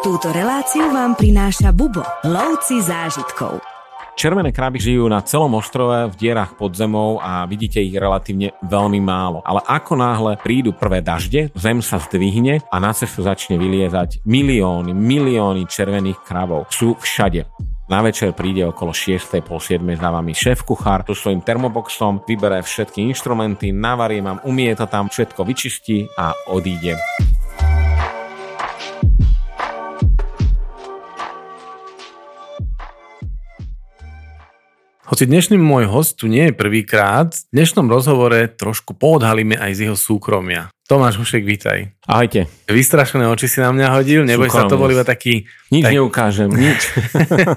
Túto reláciu vám prináša Bubo, lovci zážitkov. Červené kraby žijú na celom ostrove v dierach pod zemou a vidíte ich relatívne veľmi málo. Ale ako náhle prídu prvé dažde, zem sa zdvihne a na cestu začne vyliezať milióny, milióny červených krabov. Sú všade. Na večer príde okolo 6. pol 7. za vami šéf kuchár so svojím termoboxom, vybere všetky inštrumenty, navarí vám, umie to tam, všetko vyčistí a odíde. Hoci dnešný môj host tu nie je prvýkrát, v dnešnom rozhovore trošku poodhalíme aj z jeho súkromia. Tomáš Hušek, vítaj. Ahojte. Vystrašené oči si na mňa hodil, neboj sa, to bol iba taký... Nič tak... neukážem, nič.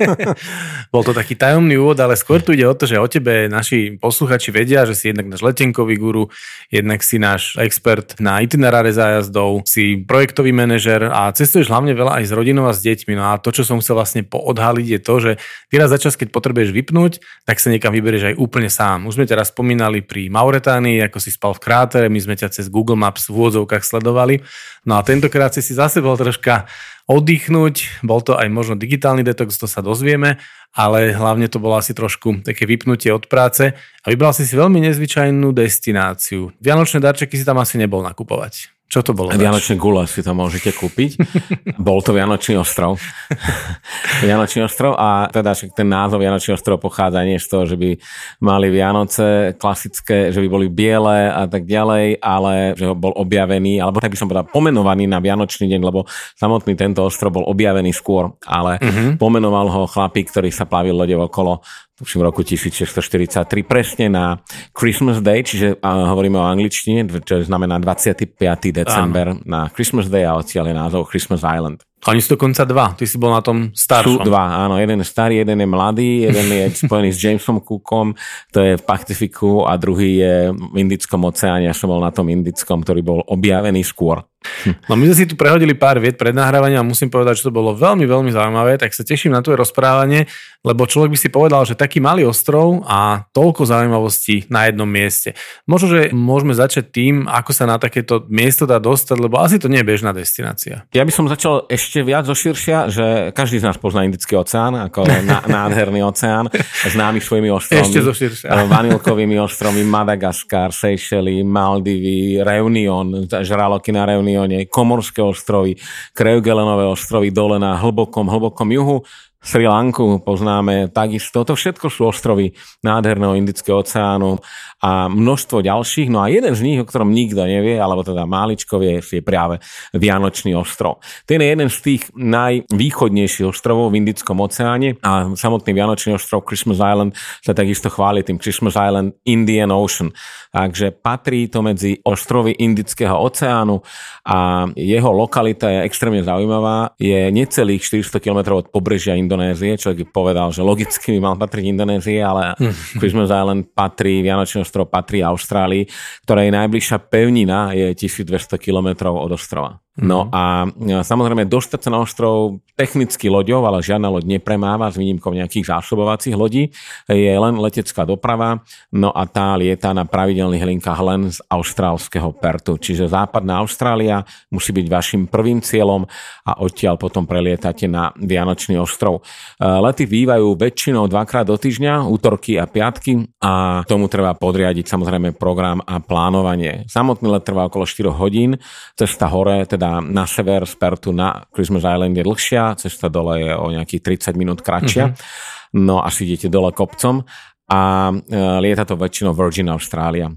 bol to taký tajomný úvod, ale skôr tu ide o to, že o tebe naši posluchači vedia, že si jednak náš letenkový guru, jednak si náš expert na itineráre zájazdov, si projektový manažer a cestuješ hlavne veľa aj s rodinou a s deťmi. No a to, čo som chcel vlastne poodhaliť, je to, že ty raz za čas, keď potrebuješ vypnúť, tak sa niekam vyberieš aj úplne sám. Už sme ťa raz spomínali pri Mauretánii, ako si spal v krátere, my sme ťa cez Google Maps v úvodzovkách sledovali. No a tentokrát si si zase bol troška oddychnúť, bol to aj možno digitálny detox, to sa dozvieme, ale hlavne to bolo asi trošku také vypnutie od práce a vybral si si veľmi nezvyčajnú destináciu. Vianočné darčeky si tam asi nebol nakupovať. Čo to bolo? Vianočné gule si to môžete kúpiť. Bol to Vianočný ostrov. Vianočný ostrov a teda však ten názov Vianočný ostrov pochádza nie z toho, že by mali Vianoce klasické, že by boli biele a tak ďalej, ale že bol objavený, alebo tak by som povedal pomenovaný na Vianočný deň, lebo samotný tento ostrov bol objavený skôr, ale uh-huh. pomenoval ho chlapík, ktorý sa plavil lode okolo tuším v roku 1643, presne na Christmas Day, čiže uh, hovoríme o angličtine, čo znamená 25. december Áno. na Christmas Day a odtiaľ je názov Christmas Island. Oni sú dokonca dva, ty si bol na tom staršom. Sú dva, áno, jeden je starý, jeden je mladý, jeden je spojený s Jamesom Cookom, to je v Pacifiku a druhý je v Indickom oceáne, ja som bol na tom Indickom, ktorý bol objavený skôr. No my sme si tu prehodili pár viet pred nahrávaním a musím povedať, že to bolo veľmi, veľmi zaujímavé, tak sa teším na tvoje rozprávanie, lebo človek by si povedal, že taký malý ostrov a toľko zaujímavostí na jednom mieste. Možno, že môžeme začať tým, ako sa na takéto miesto dá dostať, lebo asi to nie je bežná destinácia. Ja by som začal ešte viac zo širšia, že každý z nás pozná Indický oceán ako nádherný oceán, známy svojimi ostrovmi. Ešte zo širšia. Vanilkovými ostrovmi Madagaskar, Seychelles, Maldivy, Reunion, žraloky na Reunion Reunione, Komorské ostrovy, Kreugelenové ostrovy dole na hlbokom, hlbokom juhu, Sri Lanku poznáme takisto. To všetko sú ostrovy nádherného Indického oceánu a množstvo ďalších. No a jeden z nich, o ktorom nikto nevie, alebo teda máličko vie, je práve Vianočný ostrov. Ten je jeden z tých najvýchodnejších ostrovov v Indickom oceáne a samotný Vianočný ostrov Christmas Island sa takisto chváli tým Christmas Island Indian Ocean. Takže patrí to medzi ostrovy Indického oceánu a jeho lokalita je extrémne zaujímavá. Je necelých 400 km od pobrežia Indonézie, čo by povedal, že logicky by mal patriť Indonézie, ale. Christmas Island patrí Vianočný ostrov patrí Austrálii, ktorá je najbližšia pevnina, je 1200 km od ostrova. No mhm. a e, samozrejme dostať sa na ostrov technicky loďou, ale žiadna loď nepremáva s výnimkou nejakých zásobovacích lodí, je len letecká doprava, no a tá lieta na pravidelných linkách len z austrálskeho Pertu. Čiže západná Austrália musí byť vašim prvým cieľom a odtiaľ potom prelietate na Vianočný ostrov. E, lety bývajú väčšinou dvakrát do týždňa, útorky a piatky a tomu treba podriadiť samozrejme program a plánovanie. Samotný let trvá okolo 4 hodín, cesta hore, teda teda na sever z Pertu na Christmas Island je dlhšia, cesta dole je o nejakých 30 minút kratšia. Mm-hmm. No až idete dole kopcom a e, lieta to väčšinou Virgin Australia.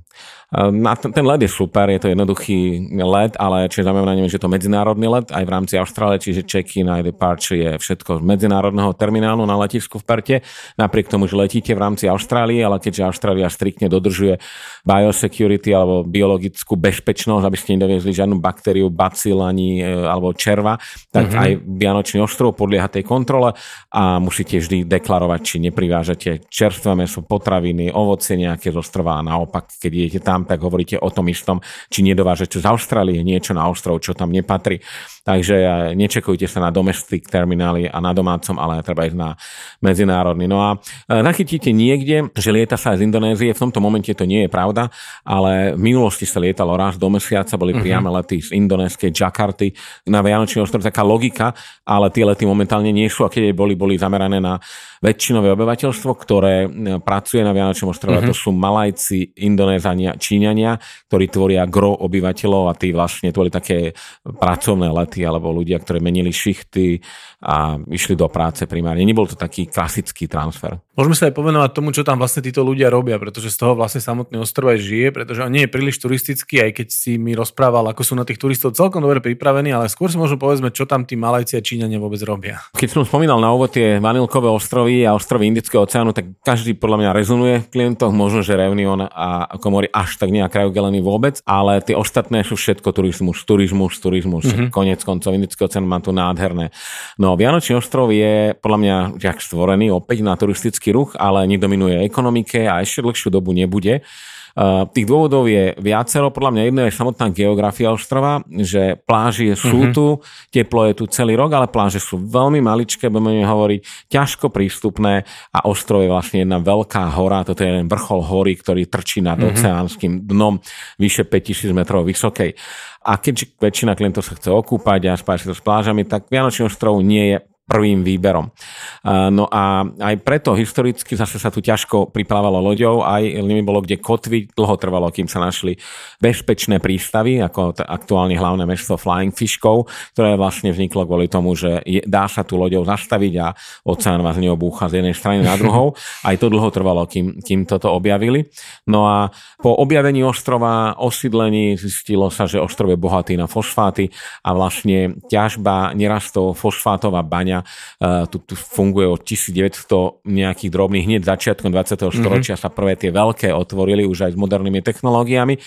Na ten let je super, je to jednoduchý let, ale zaujímavé na že je to medzinárodný let aj v rámci Austrálie, čiže check-in aj departure je všetko z medzinárodného terminálu na letisku v Perte, napriek tomu, že letíte v rámci Austrálie, ale keďže Austrália striktne dodržuje biosecurity alebo biologickú bezpečnosť, aby ste nedoviezli žiadnu baktériu, bacil ani e, alebo červa, tak mm-hmm. aj Vianočný ostrov podlieha tej kontrole a musíte vždy deklarovať, či neprivážete čerstvé meso, potraviny, ovocie nejaké z ostrova a naopak, keď idete tam tak hovoríte o tom istom, či nedovážete z Austrálie niečo na ostrov, čo tam nepatrí. Takže nečekujte sa na domestic terminály a na domácom, ale treba ísť na medzinárodný. No a e, nachytíte niekde, že lieta sa aj z Indonézie, v tomto momente to nie je pravda, ale v minulosti sa lietalo raz do mesiaca, boli mhm. priame lety z indonéskej Jakarty na Vianočný ostrov, taká logika, ale tie lety momentálne nie sú a keď boli, boli zamerané na väčšinové obyvateľstvo, ktoré e, pracuje na Vianočnom ostrove, uh-huh. to sú Malajci, Indonézania, Číňania, ktorí tvoria gro obyvateľov a tí vlastne tvorili také pracovné lety alebo ľudia, ktorí menili šichty a išli do práce primárne. Nebol to taký klasický transfer. Môžeme sa aj povenovať tomu, čo tam vlastne títo ľudia robia, pretože z toho vlastne samotný ostrov aj žije, pretože on nie je príliš turistický, aj keď si mi rozprával, ako sú na tých turistov celkom dobre pripravení, ale skôr si možno povedzme, čo tam tí Malajci a Číňania vôbec robia. Keď som spomínal na úvod tie vanilkové ostrovy a ostrovy Indického oceánu, tak každý podľa mňa rezonuje v klientoch, možno, že Reunion a Komory až tak nejak krajogelený vôbec, ale tie ostatné sú všetko turizmus, turizmus, turizmus, mm-hmm. konec koncov Indický oceán má tu nádherné. No, Vianočný ostrov je podľa mňa jak stvorený opäť na turistický ruch, ale nedominuje ekonomike a ešte dlhšiu dobu nebude. Tých dôvodov je viacero, podľa mňa jedno je samotná geografia ostrova, že pláže sú mm-hmm. tu, teplo je tu celý rok, ale pláže sú veľmi maličké, budeme hovoriť, ťažko prístupné a ostrov je vlastne jedna veľká hora, toto je jeden vrchol hory, ktorý trčí nad mm-hmm. oceánskym dnom vyše 5000 metrov vysokej. A keďže väčšina klientov sa chce okúpať a spájať sa to s plážami, tak Vianočný ostrov nie je prvým výberom. No a aj preto historicky zase sa tu ťažko priplávalo loďou, aj nimi bolo kde kotviť, dlho trvalo, kým sa našli bezpečné prístavy, ako aktuálne hlavné mesto Flying Fishkov, ktoré vlastne vzniklo kvôli tomu, že je, dá sa tu loďou zastaviť a oceán vás neobúcha z jednej strany na druhou. Aj to dlho trvalo, kým, kým toto objavili. No a po objavení ostrova, osídlení, zistilo sa, že ostrov je bohatý na fosfáty a vlastne ťažba nerastov fosfátová baňa Uh, tu, tu funguje od 1900 nejakých drobných, hneď začiatkom 20. storočia mm-hmm. sa prvé tie veľké otvorili už aj s modernými technológiami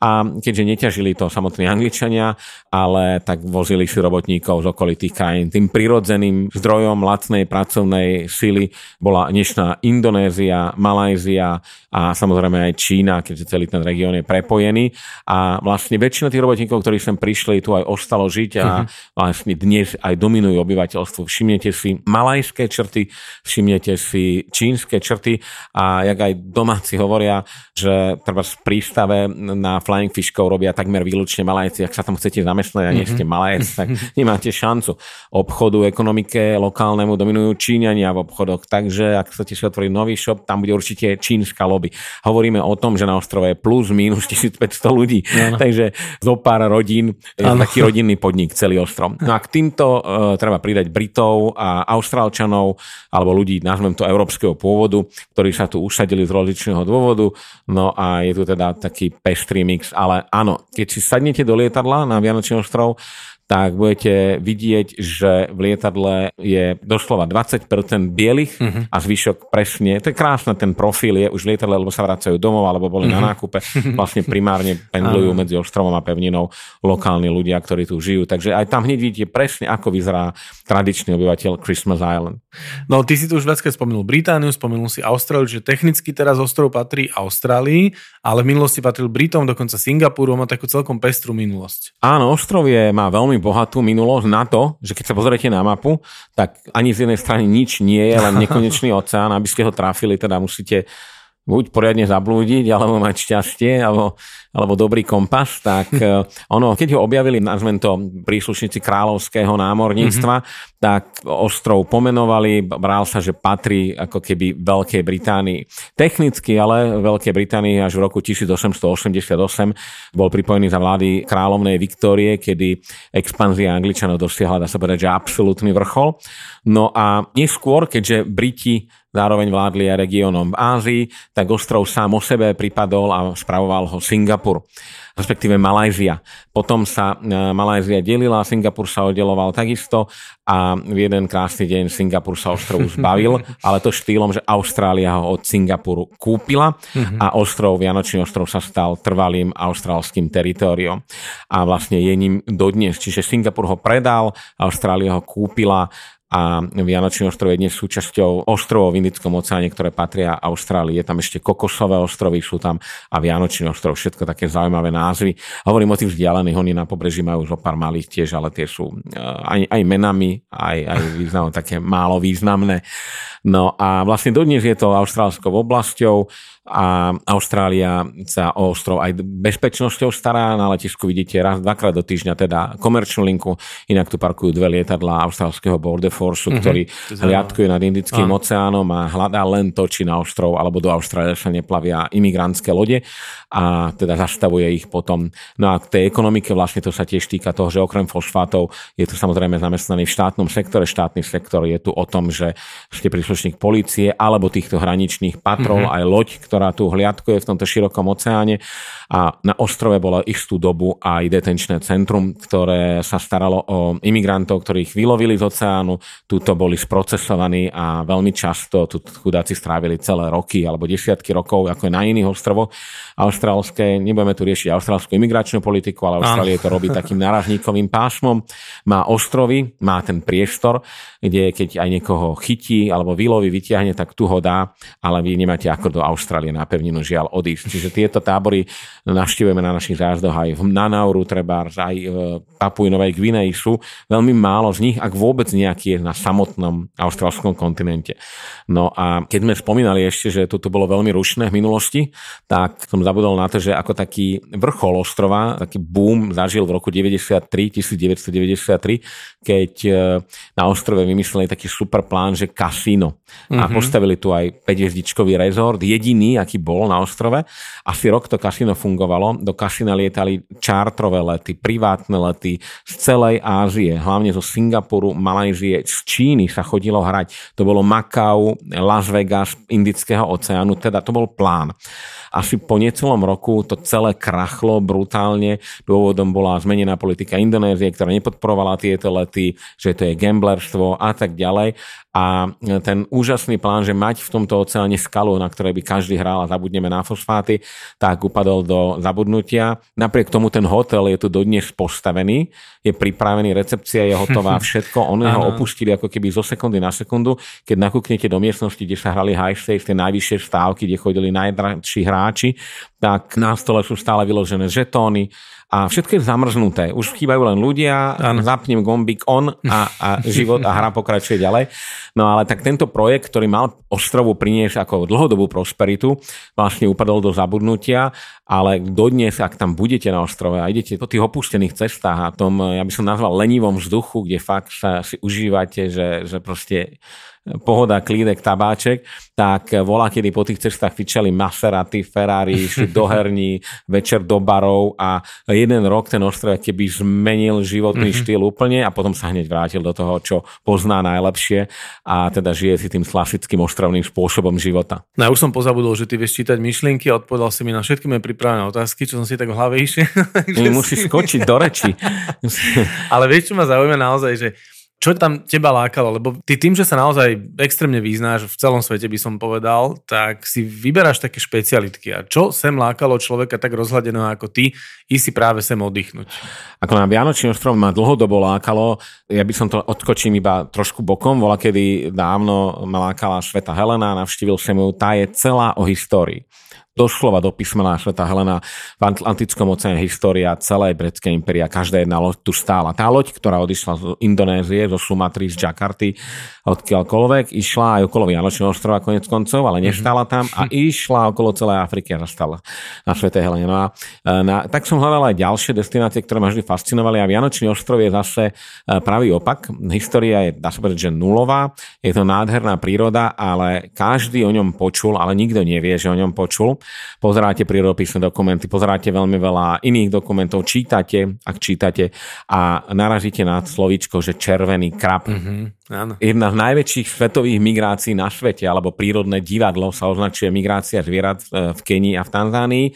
a keďže neťažili to samotní Angličania, ale tak vozili si robotníkov z okolitých krajín. Tým prirodzeným zdrojom lacnej pracovnej sily bola dnešná Indonézia, Malajzia a samozrejme aj Čína, keďže celý ten región je prepojený. A vlastne väčšina tých robotníkov, ktorí sem prišli, tu aj ostalo žiť a mm-hmm. vlastne dnes aj dominujú obyvateľstvo všimnete si malajské črty, všimnete si čínske črty a jak aj domáci hovoria, že treba v prístave na Flying Fishkov robia takmer výlučne malajci. Ak sa tam chcete zamestnať a nie ste malajec, tak nemáte šancu. Obchodu, ekonomike lokálnemu dominujú Číňania v obchodoch, takže ak chcete si otvoriť nový shop, tam bude určite čínska lobby. Hovoríme o tom, že na ostrove je plus minus 1500 ľudí, ano. takže zo pár rodín je taký rodinný podnik celý ostrov. No a k týmto uh, treba pridať Britov a Austrálčanov alebo ľudí, nazvem to európskeho pôvodu, ktorí sa tu usadili z rozličného dôvodu. No a je tu teda taký pestrý mix. Ale áno, keď si sadnete do lietadla na Vianočný ostrov, tak budete vidieť, že v lietadle je doslova 20% bielých uh-huh. a zvyšok presne, to je krásne, ten profil je už v lietadle, lebo sa vracajú domov alebo boli uh-huh. na mhm. nákupe, vlastne primárne pendlujú medzi ostrovom a pevninou lokálni ľudia, ktorí tu žijú. Takže aj tam hneď vidíte presne, ako vyzerá tradičný obyvateľ Christmas Island. No ty si tu už viackrát spomenul Britániu, spomenul si Austráliu, že technicky teraz ostrov patrí Austrálii, ale v minulosti patril Britom, dokonca Singapuru, má takú celkom pestrú minulosť. Áno, ostrov je, má veľmi veľmi bohatú minulosť na to, že keď sa pozriete na mapu, tak ani z jednej strany nič nie je, len nekonečný oceán. Aby ste ho trafili, teda musíte buď poriadne zablúdiť, alebo mať šťastie, alebo, alebo dobrý kompas, tak eh, ono, keď ho objavili, nazvem to príslušníci kráľovského námorníctva, mm-hmm. tak ostrov pomenovali, bral sa, že patrí ako keby Veľkej Británii. Technicky ale Veľkej Británii až v roku 1888 bol pripojený za vlády kráľovnej Viktórie, kedy expanzia Angličanov dosiahla, dá sa povedať, že absolútny vrchol. No a neskôr, keďže Briti zároveň vládli aj regiónom v Ázii, tak ostrov sám o sebe pripadol a spravoval ho Singapur, respektíve Malajzia. Potom sa e, Malajzia delila, Singapur sa oddeloval takisto a v jeden krásny deň Singapur sa ostrovu zbavil, ale to štýlom, že Austrália ho od Singapuru kúpila mhm. a ostrov, Vianočný ostrov sa stal trvalým austrálským teritoriom a vlastne je ním dodnes. Čiže Singapur ho predal, Austrália ho kúpila a Vianočný ostrov je dnes súčasťou ostrovov v Indickom oceáne, ktoré patria Austrálii. Je tam ešte Kokosové ostrovy, sú tam a Vianočný ostrov, všetko také zaujímavé názvy. Hovorím o tých vzdialených, oni na pobreží majú zo pár malých tiež, ale tie sú eh, aj, aj menami, aj, aj významom také málo významné. No a vlastne dodnes je to austrálskou oblasťou a Austrália sa o ostrov aj bezpečnosťou stará. Na letisku vidíte raz, dvakrát do týždňa teda komerčnú linku, inak tu parkujú dve lietadla austrálskeho Border Force, mm-hmm. ktorý hliadkuje nad Indickým ah. oceánom a hľadá len to, či na ostrov alebo do Austrálie sa neplavia imigrantské lode a teda zastavuje ich potom. No a k tej ekonomike vlastne to sa tiež týka toho, že okrem fosfátov je tu samozrejme zamestnaný v štátnom sektore. Štátny sektor je tu o tom, že ste príslušník policie alebo týchto hraničných patrol, mm-hmm. aj loď, ktorá tu hliadkuje v tomto širokom oceáne a na ostrove bola istú dobu aj detenčné centrum, ktoré sa staralo o imigrantov, ktorých vylovili z oceánu, túto boli sprocesovaní a veľmi často tu chudáci strávili celé roky alebo desiatky rokov, ako je na iných ostrovoch austrálske. Nebudeme tu riešiť austrálskú imigračnú politiku, ale Austrálie to robí takým narazníkovým pásmom. Má ostrovy, má ten priestor, kde keď aj niekoho chytí alebo vyloví, vyťahne, tak tu ho dá, ale vy nemáte ako do Austrálie Austrálie na pevninu žiaľ odísť. Čiže tieto tábory navštívujeme na našich zájazdoch aj v Nanauru, treba aj v Papui Novej Gvineji sú veľmi málo z nich, ak vôbec nejaký je na samotnom austrálskom kontinente. No a keď sme spomínali ešte, že toto bolo veľmi rušné v minulosti, tak som zabudol na to, že ako taký vrchol ostrova, taký boom zažil v roku 93, 1993, keď e, na ostrove vymysleli taký super plán, že kasíno. Mm-hmm. A mhm. postavili tu aj 5 rezort, jediný aký bol na ostrove. Asi rok to kasino fungovalo. Do kasina lietali čártrové lety, privátne lety z celej Ázie, hlavne zo Singapuru, Malajzie, z Číny sa chodilo hrať. To bolo Macau, Las Vegas, Indického oceánu, teda to bol plán. Asi po necelom roku to celé krachlo brutálne. Dôvodom bola zmenená politika Indonézie, ktorá nepodporovala tieto lety, že to je gamblerstvo a tak ďalej a ten úžasný plán, že mať v tomto oceáne skalu, na ktorej by každý hral a zabudneme na fosfáty, tak upadol do zabudnutia. Napriek tomu ten hotel je tu dodnes postavený, je pripravený, recepcia je hotová, všetko. Oni ho opustili ako keby zo sekundy na sekundu. Keď nakúknete do miestnosti, kde sa hrali high stakes, tie najvyššie stávky, kde chodili najdražší hráči, tak na stole sú stále vyložené žetóny, a všetko je zamrznuté. Už chýbajú len ľudia, ano. zapnem gombík on a, a život a hra pokračuje ďalej. No ale tak tento projekt, ktorý mal ostrovu priniesť ako dlhodobú prosperitu, vlastne upadol do zabudnutia, ale dodnes, ak tam budete na ostrove a idete po tých opustených cestách a tom, ja by som nazval lenivom vzduchu, kde fakt sa si užívate, že, že proste pohoda, klídek, tabáček, tak volá, kedy po tých cestách fičali Maserati, Ferrari, do herní, večer do barov a jeden rok ten ostrov keby zmenil životný mm-hmm. štýl úplne a potom sa hneď vrátil do toho, čo pozná najlepšie a teda žije si tým klasickým ostrovným spôsobom života. No ja už som pozabudol, že ty vieš čítať myšlienky a odpovedal si mi na všetky moje pripravené otázky, čo som si tak v hlave išiel. Musíš skočiť do reči. Ale vieš, čo ma zaujíma naozaj, že čo tam teba lákalo? Lebo ty tým, že sa naozaj extrémne vyznáš v celom svete, by som povedal, tak si vyberáš také špecialitky. A čo sem lákalo človeka tak rozhľadeného ako ty, i si práve sem oddychnúť? Ako na Vianočný ostrov ma dlhodobo lákalo, ja by som to odskočím iba trošku bokom, bola kedy dávno ma lákala Sveta Helena, navštívil som ju, tá je celá o histórii doslova do písmena Sveta Helena v Atlantickom oceáne história celej britskej impéria, každá jedna loď tu stála. Tá loď, ktorá odišla z Indonézie, zo Sumatry, z Jakarty, odkiaľkoľvek, išla aj okolo Vianočného ostrova konec koncov, ale nestála mhm. tam a išla okolo celej Afriky a zastala na Svete Helene. No a e, na, tak som hľadal aj ďalšie destinácie, ktoré ma vždy fascinovali a Vianočný ostrov je zase e, pravý opak. História je, dá sa povedať, že nulová, je to nádherná príroda, ale každý o ňom počul, ale nikto nevie, že o ňom počul pozeráte prírodopisné dokumenty, pozeráte veľmi veľa iných dokumentov, čítate, ak čítate a naražíte na slovíčko, že červený krab. Mm-hmm. Áno. Jedna z najväčších svetových migrácií na svete, alebo prírodné divadlo sa označuje migrácia zvierat v Kenii a v Tanzánii e,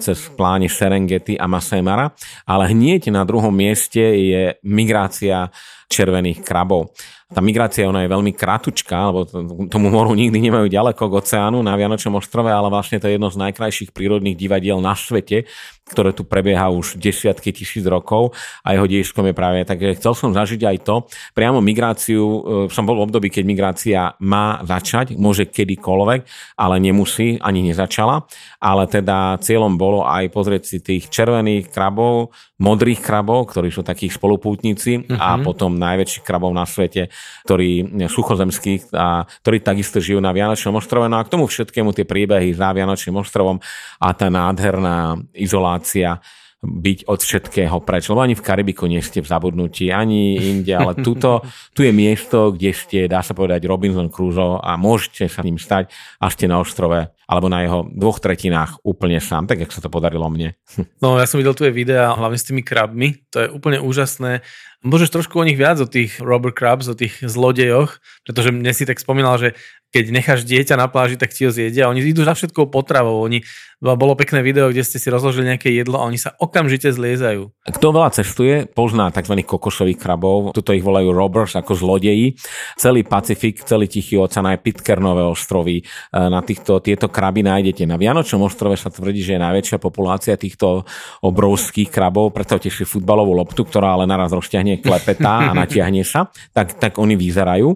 cez pláne Serengeti a Masai Mara, ale hneď na druhom mieste je migrácia červených krabov. Tá migrácia ona je veľmi kratučká, lebo tomu moru nikdy nemajú ďaleko k oceánu na Vianočnom ostrove, ale vlastne to je jedno z najkrajších prírodných divadiel na svete, ktoré tu prebieha už desiatky tisíc rokov a jeho dejskom je práve. Takže chcel som zažiť aj to, priamo migráciu migráciu, e, som bol v období, keď migrácia má začať, môže kedykoľvek, ale nemusí, ani nezačala. Ale teda cieľom bolo aj pozrieť si tých červených krabov, modrých krabov, ktorí sú takí spolupútnici uh-huh. a mhm. potom najväčších krabov na svete, ktorí suchozemských a ktorí takisto žijú na Vianočnom ostrove. No a k tomu všetkému tie príbehy za Vianočným ostrovom a tá nádherná izolácia byť od všetkého preč. Lebo ani v Karibiku nie ste v zabudnutí, ani inde, ale tuto, tu je miesto, kde ste, dá sa povedať, Robinson Crusoe a môžete sa ním stať a ste na ostrove alebo na jeho dvoch tretinách úplne sám, tak jak sa to podarilo mne. No ja som videl tvoje videa, hlavne s tými krabmi, to je úplne úžasné. Môžeš trošku o nich viac, o tých robber crabs, o tých zlodejoch, pretože mne si tak spomínal, že keď necháš dieťa na pláži, tak ti ho zjedia. Oni idú za všetkou potravou. Oni, bolo pekné video, kde ste si rozložili nejaké jedlo a oni sa okamžite zliezajú. Kto veľa cestuje, pozná tzv. kokosových krabov. Tuto ich volajú robbers ako zlodeji. Celý Pacifik, celý Tichý oceán, aj Pitkernové ostrovy. E, na týchto, tieto kraby nájdete. Na Vianočnom ostrove sa tvrdí, že je najväčšia populácia týchto obrovských krabov. Predstavte si futbalovú loptu, ktorá ale naraz rozťahne klepetá a natiahne sa. Tak, tak oni vyzerajú.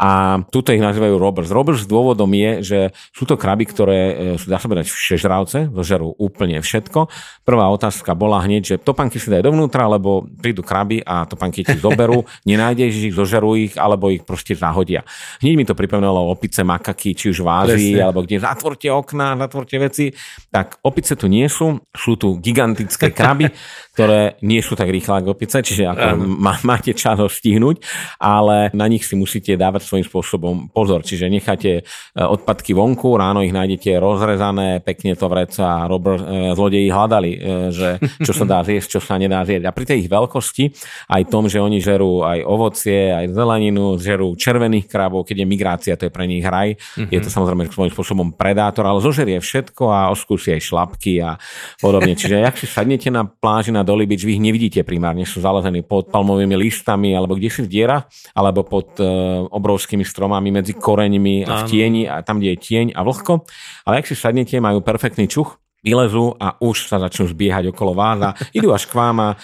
A tuto ich nazývajú robbers s dôvodom je, že sú to kraby, ktoré e, sú, dá sa povedať, všežravce, zožerú úplne všetko. Prvá otázka bola hneď, že topanky si daj dovnútra, lebo prídu kraby a topanky ti zoberú, nenájdeš ich, zožerú ich, alebo ich proste zahodia. Hneď mi to pripomínalo opice, makaky, či už v Ázii, alebo kde zatvorte okná, zatvorte veci. Tak opice tu nie sú, sú tu gigantické kraby, ktoré nie sú tak rýchle ako opice, čiže ako má, máte čas ho stihnúť, ale na nich si musíte dávať svojím spôsobom pozor. Čiže necháte e, odpadky vonku, ráno ich nájdete rozrezané, pekne to vreca a Robert, e, zlodeji hľadali, e, že čo sa dá zjesť, čo sa nedá zjesť. A pri tej ich veľkosti, aj tom, že oni žerú aj ovocie, aj zeleninu, žerú červených krabov, keď je migrácia, to je pre nich hraj. Mm-hmm. Je to samozrejme svojím spôsobom predátor, ale zožerie všetko a oskúsi aj šlapky a podobne. Čiže ak si sadnete na pláži na Dolly Beach, vy ich nevidíte primárne, sú zalezení pod palmovými listami alebo kde si v diera, alebo pod uh, obrovskými stromami medzi koreňmi a v tieni, a tam, kde je tieň a vlhko. Ale ak si sadnete, majú perfektný čuch, vylezú a už sa začnú zbiehať okolo vás a idú až k vám a e,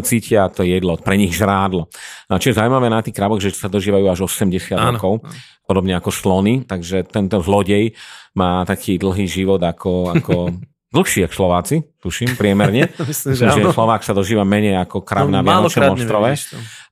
cítia to jedlo, pre nich žrádlo. A čo je zaujímavé na tých kraboch, že sa dožívajú až 80 Áno. rokov, podobne ako slony, takže tento zlodej má taký dlhý život ako, ako dlhší ako Slováci, tuším, priemerne. Myslím, že, že Slovák sa dožíva menej ako krav no, na Vianočnom ostrove.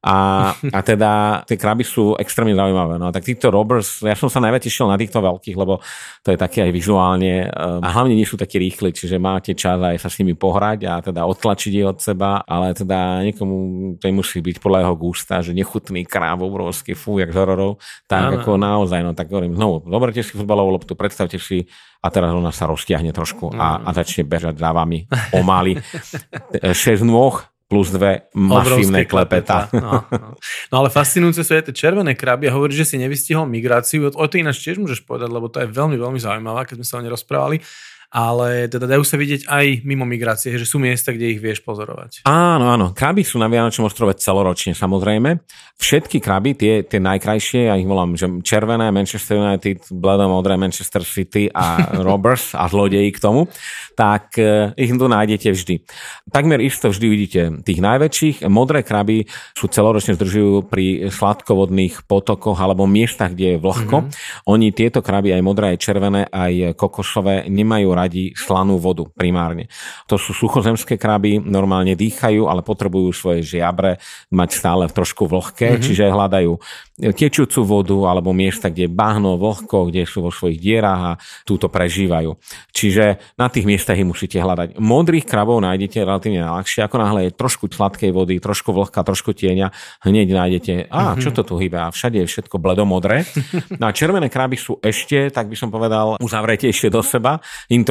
A, a teda tie kraby sú extrémne zaujímavé. No tak títo robbers, ja som sa najviac tešil na týchto veľkých, lebo to je také aj vizuálne a hlavne nie sú takí rýchli, čiže máte čas aj sa s nimi pohrať a teda odtlačiť ich od seba, ale teda niekomu to musí byť podľa jeho gusta, že nechutný kráv obrovský, fú, jak z hororov, tak ano. ako naozaj, no tak hovorím, znovu, zoberte si futbalovú loptu, predstavte si a teraz ona sa roztiahne trošku a, a začne bežať za vami pomaly. 6 nôh plus dve masívne klepeta. No, no. no ale fascinujúce sú aj tie červené kraby a hovorí, že si nevystihol migráciu. O to ináč tiež môžeš povedať, lebo to je veľmi, veľmi zaujímavé, keď sme sa o nej rozprávali ale teda dajú sa vidieť aj mimo migrácie, že sú miesta, kde ich vieš pozorovať. Áno, áno. Kraby sú na Vianočnom ostrove celoročne, samozrejme. Všetky kraby, tie, tie najkrajšie, ja ich volám, že červené, Manchester United, bledomodré Manchester City a Robbers a zlodeji k tomu, tak e, ich tu nájdete vždy. Takmer isto vždy vidíte tých najväčších. Modré kraby sú celoročne zdržujú pri sladkovodných potokoch alebo miestach, kde je vlhko. Mm-hmm. Oni tieto kraby, aj modré, aj červené, aj kokosové, nemajú radi slanú vodu primárne. To sú suchozemské kraby, normálne dýchajú, ale potrebujú svoje žiabre mať stále trošku vlhké, mm-hmm. čiže hľadajú tečúcu vodu alebo miesta, kde je bahno, vlhko, kde sú vo svojich dierách a túto prežívajú. Čiže na tých miestach ich musíte hľadať. Modrých krabov nájdete relatívne ľahšie, ako náhle je trošku sladkej vody, trošku vlhka, trošku tieňa, hneď nájdete, a čo to tu hýbe, a všade je všetko bledomodré. No a červené kraby sú ešte, tak by som povedal, uzavrete ešte do seba,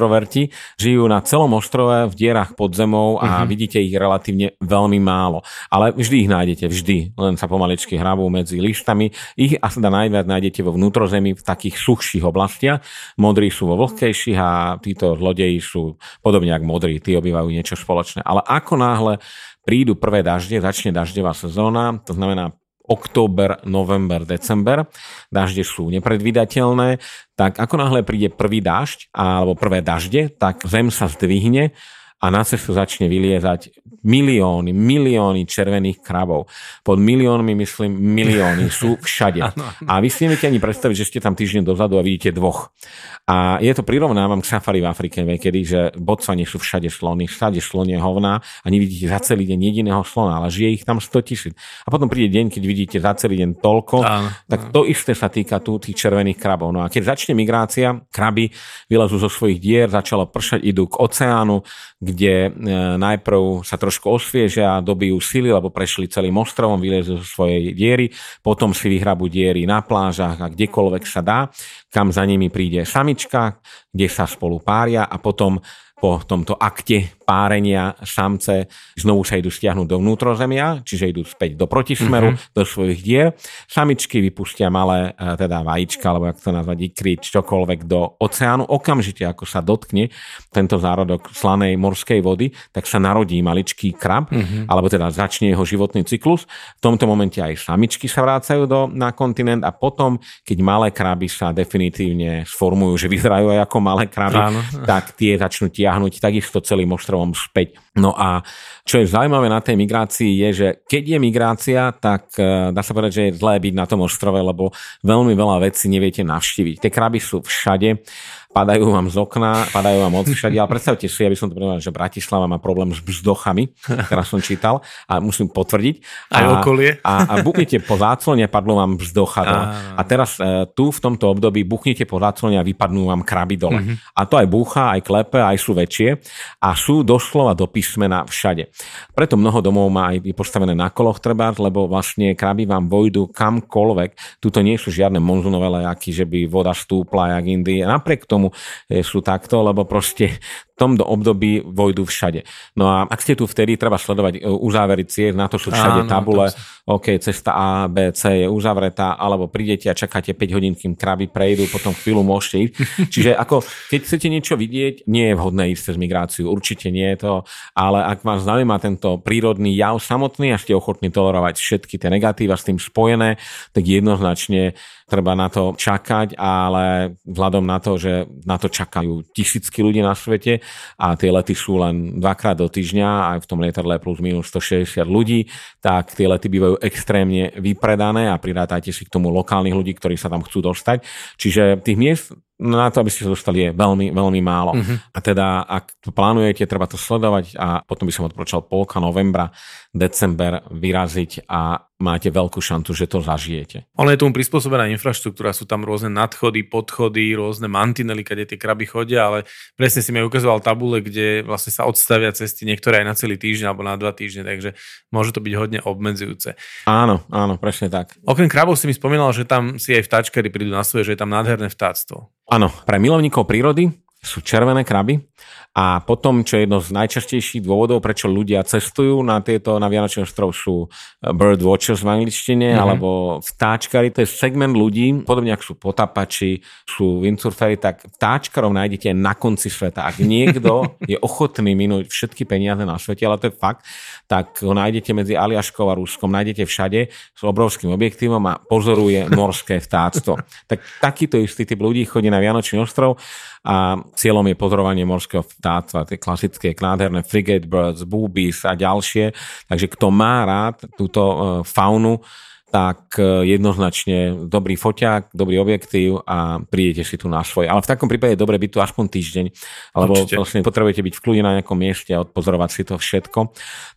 introverti, žijú na celom ostrove v dierach pod zemou a uh-huh. vidíte ich relatívne veľmi málo. Ale vždy ich nájdete, vždy. Len sa pomaličky hrabú medzi listami. Ich asi najviac nájdete vo vnútrozemí v takých suchších oblastiach. Modrí sú vo vlhkejších a títo zlodeji sú podobne ako modrí, tí obývajú niečo spoločné. Ale ako náhle prídu prvé dažde, začne daždevá sezóna, to znamená október, november, december. Dažde sú nepredvídateľné, tak ako náhle príde prvý dažď alebo prvé dažde, tak zem sa zdvihne a na cestu začne vyliezať milióny, milióny červených krabov. Pod miliónmi myslím milióny, sú všade. A vy si neviete ani predstaviť, že ste tam týždeň dozadu a vidíte dvoch. A je to prirovnávam k safari v Afrike, kedy, že Botsvane sú všade slony, všade slonie hovná a nevidíte za celý deň jediného slona, ale žije ich tam 100 tisíc. A potom príde deň, keď vidíte za celý deň toľko, áno, tak to isté sa týka tu tých červených krabov. No a keď začne migrácia, kraby vylezú zo svojich dier, začalo pršať, idú k oceánu, kde e, najprv sa trošku osviežia, dobijú sily, lebo prešli celým ostrovom, vylezú zo svojej diery, potom si vyhrabú diery na plážach a kdekoľvek sa dá, kam za nimi príde samička, kde sa spolu pária a potom po tomto akte párenia samce znovu sa idú stiahnuť do vnútrozemia, čiže idú späť do protismeru, mm-hmm. do svojich dier. Samičky vypustia malé, e, teda vajíčka, alebo jak to nazvať, ikry, čokoľvek do oceánu. Okamžite, ako sa dotkne tento zárodok slanej morskej vody, tak sa narodí maličký krab, mm-hmm. alebo teda začne jeho životný cyklus. V tomto momente aj samičky sa vrácajú do, na kontinent a potom, keď malé kraby sa definitívne sformujú, že vyzerajú aj ako malé kraby, Áno. tak tie začnú tiahnuť takisto celým ostrovom ostrovom späť. No a čo je zaujímavé na tej migrácii je, že keď je migrácia, tak e, dá sa povedať, že je zlé byť na tom ostrove, lebo veľmi veľa vecí neviete navštíviť. Tie kraby sú všade padajú vám z okna, padajú vám od všade, ale predstavte si, ja by som to povedal, že Bratislava má problém s vzdochami, teraz som čítal a musím potvrdiť. Aj a, okolie. A, a buchnete po záclone, padlo vám vzdocha. A, a teraz e, tu v tomto období buchnete po záclone a vypadnú vám kraby dole. Uh-huh. A to aj búcha, aj klepe, aj sú väčšie a sú doslova do písmena všade. Preto mnoho domov má aj postavené na koloch trebárs, lebo vlastne kraby vám vojdu kamkoľvek. Tuto nie sú žiadne monzunové lejaky, že by voda stúpla jak Indii. Napriek tomu tomu e, sú takto, lebo proste tomto období vojdu všade. No a ak ste tu vtedy, treba sledovať e, uzávery ciest, na to sú všade Áno, tabule, OK, cesta A, B, C je uzavretá, alebo prídete a čakáte 5 hodín, kým kraby prejdú, potom chvíľu môžete ísť. Čiže ako, keď chcete niečo vidieť, nie je vhodné ísť cez migráciu, určite nie je to, ale ak vás zaujíma tento prírodný jav samotný a ste ochotní tolerovať všetky tie negatíva s tým spojené, tak jednoznačne treba na to čakať, ale vzhľadom na to, že na to čakajú tisícky ľudí na svete, a tie lety sú len dvakrát do týždňa, aj v tom lietadle plus minus 160 ľudí, tak tie lety bývajú extrémne vypredané a pridátajte si k tomu lokálnych ľudí, ktorí sa tam chcú dostať. Čiže tých miest na to, aby ste sa dostali, je veľmi, veľmi málo. Uh-huh. A teda, ak to plánujete, treba to sledovať a potom by som odporúčal polka novembra, december vyraziť a máte veľkú šancu, že to zažijete. Ono je tomu prispôsobená infraštruktúra, sú tam rôzne nadchody, podchody, rôzne mantinely, kde tie kraby chodia, ale presne si mi ukazoval tabule, kde vlastne sa odstavia cesty niektoré aj na celý týždeň alebo na dva týždne, takže môže to byť hodne obmedzujúce. Áno, áno, presne tak. Okrem krabov si mi spomínal, že tam si aj vtáčkari prídu na svoje, že je tam nádherné vtáctvo. Áno, pre milovníkov prírody sú červené kraby a potom, čo je jedno z najčastejších dôvodov, prečo ľudia cestujú na tieto, na Vianočný ostrov sú eh, bird watchers v angličtine, mm-hmm. alebo vtáčkari, to je segment ľudí, podobne ako sú potapači, sú windsurferi, tak vtáčkarov nájdete na konci sveta. Ak niekto je ochotný minúť všetky peniaze na svete, ale to je fakt, tak ho nájdete medzi Aliaškou a Ruskom, nájdete všade s obrovským objektívom a pozoruje morské vtáctvo. Tak takýto istý typ ľudí chodí na Vianočný ostrov a cieľom je pozorovanie morského vtáctva, tie klasické nádherné frigate birds, boobies a ďalšie. Takže kto má rád túto e, faunu, tak e, jednoznačne dobrý foťák, dobrý objektív a prídete si tu na svoj. Ale v takom prípade je dobre byť tu aspoň týždeň, lebo vlastne potrebujete byť v kľude na nejakom mieste a odpozorovať si to všetko.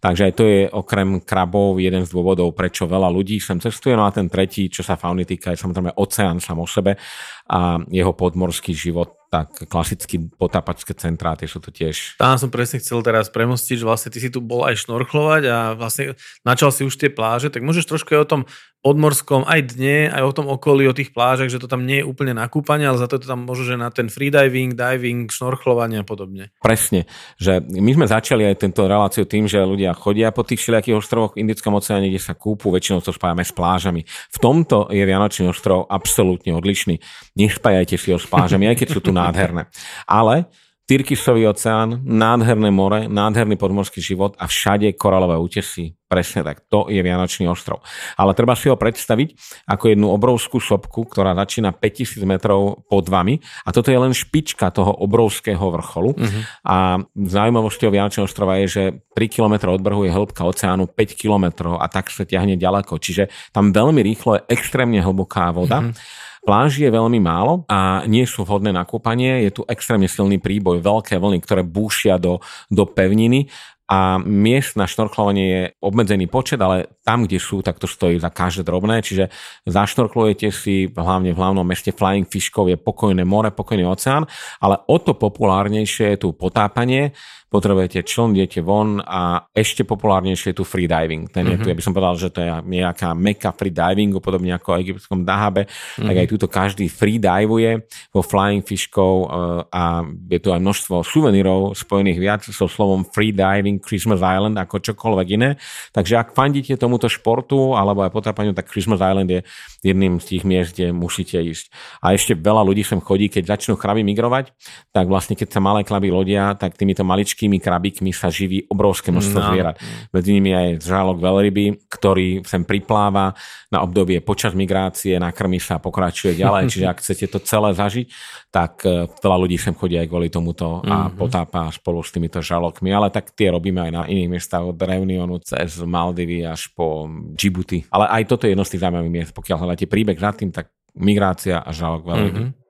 Takže aj to je okrem krabov jeden z dôvodov, prečo veľa ľudí sem cestuje. No a ten tretí, čo sa fauny týka, je samozrejme oceán sam o sebe a jeho podmorský život tak klasicky potápačské centrá, tie sú tu tiež. Tam som presne chcel teraz premostiť, že vlastne ty si tu bol aj šnorchlovať a vlastne načal si už tie pláže, tak môžeš trošku aj o tom podmorskom aj dne, aj o tom okolí, o tých plážach, že to tam nie je úplne na kúpanie, ale za to, tam môže, že na ten freediving, diving, šnorchlovanie a podobne. Presne, že my sme začali aj tento reláciu tým, že ľudia chodia po tých všelijakých ostrovoch v Indickom oceáne, kde sa kúpu, väčšinou to spájame s plážami. V tomto je Vianočný ostrov absolútne odlišný. Nespájajte si ho s plážami, aj keď sú tu nádherné. Ale Tyrkisový oceán, nádherné more, nádherný podmorský život a všade koralové útesy. Presne tak, to je Vianočný ostrov. Ale treba si ho predstaviť ako jednu obrovskú sopku, ktorá začína 5000 metrov pod vami a toto je len špička toho obrovského vrcholu. Uh-huh. A zaujímavosťou Vianočného ostrova je, že 3 km od brhu je hĺbka oceánu 5 km a tak sa ťahne ďaleko. Čiže tam veľmi rýchlo je extrémne hlboká voda. Uh-huh. Pláži je veľmi málo a nie sú vhodné na kúpanie. Je tu extrémne silný príboj, veľké vlny, ktoré búšia do, do pevniny a miest na šnorklovanie je obmedzený počet, ale tam, kde sú, tak to stojí za každé drobné, čiže zašnorklujete si hlavne v hlavnom meste Flying Fishkov je pokojné more, pokojný oceán, ale o to populárnejšie je tu potápanie, potrebujete čln, idete von a ešte populárnejšie je tu freediving. Ten je mm-hmm. tu, ja by som povedal, že to je nejaká meka freedivingu, podobne ako v egyptskom Dahabe, mm-hmm. tak aj tuto každý freedivuje vo Flying Fishkov eh, a je tu aj množstvo suvenírov spojených viac so slovom freediving, Christmas Island ako čokoľvek iné. Takže ak fandíte tomuto športu alebo aj potápaniu, tak Christmas Island je jedným z tých miest, kde musíte ísť. A ešte veľa ľudí sem chodí, keď začnú kraby migrovať, tak vlastne keď sa malé klaby lodia, tak týmito maličkými veľkými krabíkmi sa živí obrovské množstvo no. zvierat. Medzi nimi aj žralok veľryby, ktorý sem pripláva na obdobie počas migrácie, nakrmi sa a pokračuje ďalej. Čiže ak chcete to celé zažiť, tak e, veľa ľudí sem chodí aj kvôli tomuto a mm-hmm. potápa spolu s týmito žalokmi. Ale tak tie robíme aj na iných miestach od Reunionu cez Maldivy až po Djibouti. Ale aj toto je jedno z tých zaujímavých miest. Pokiaľ hľadáte príbeh za tým, tak migrácia a žalok veľryby. Mm-hmm.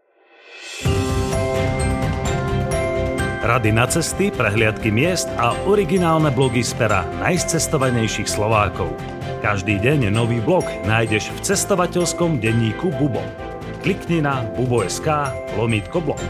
Rady na cesty, prehliadky miest a originálne blogy z pera najcestovanejších Slovákov. Každý deň nový blog nájdeš v cestovateľskom denníku Bubo. Klikni na bubo.sk lomítko blog.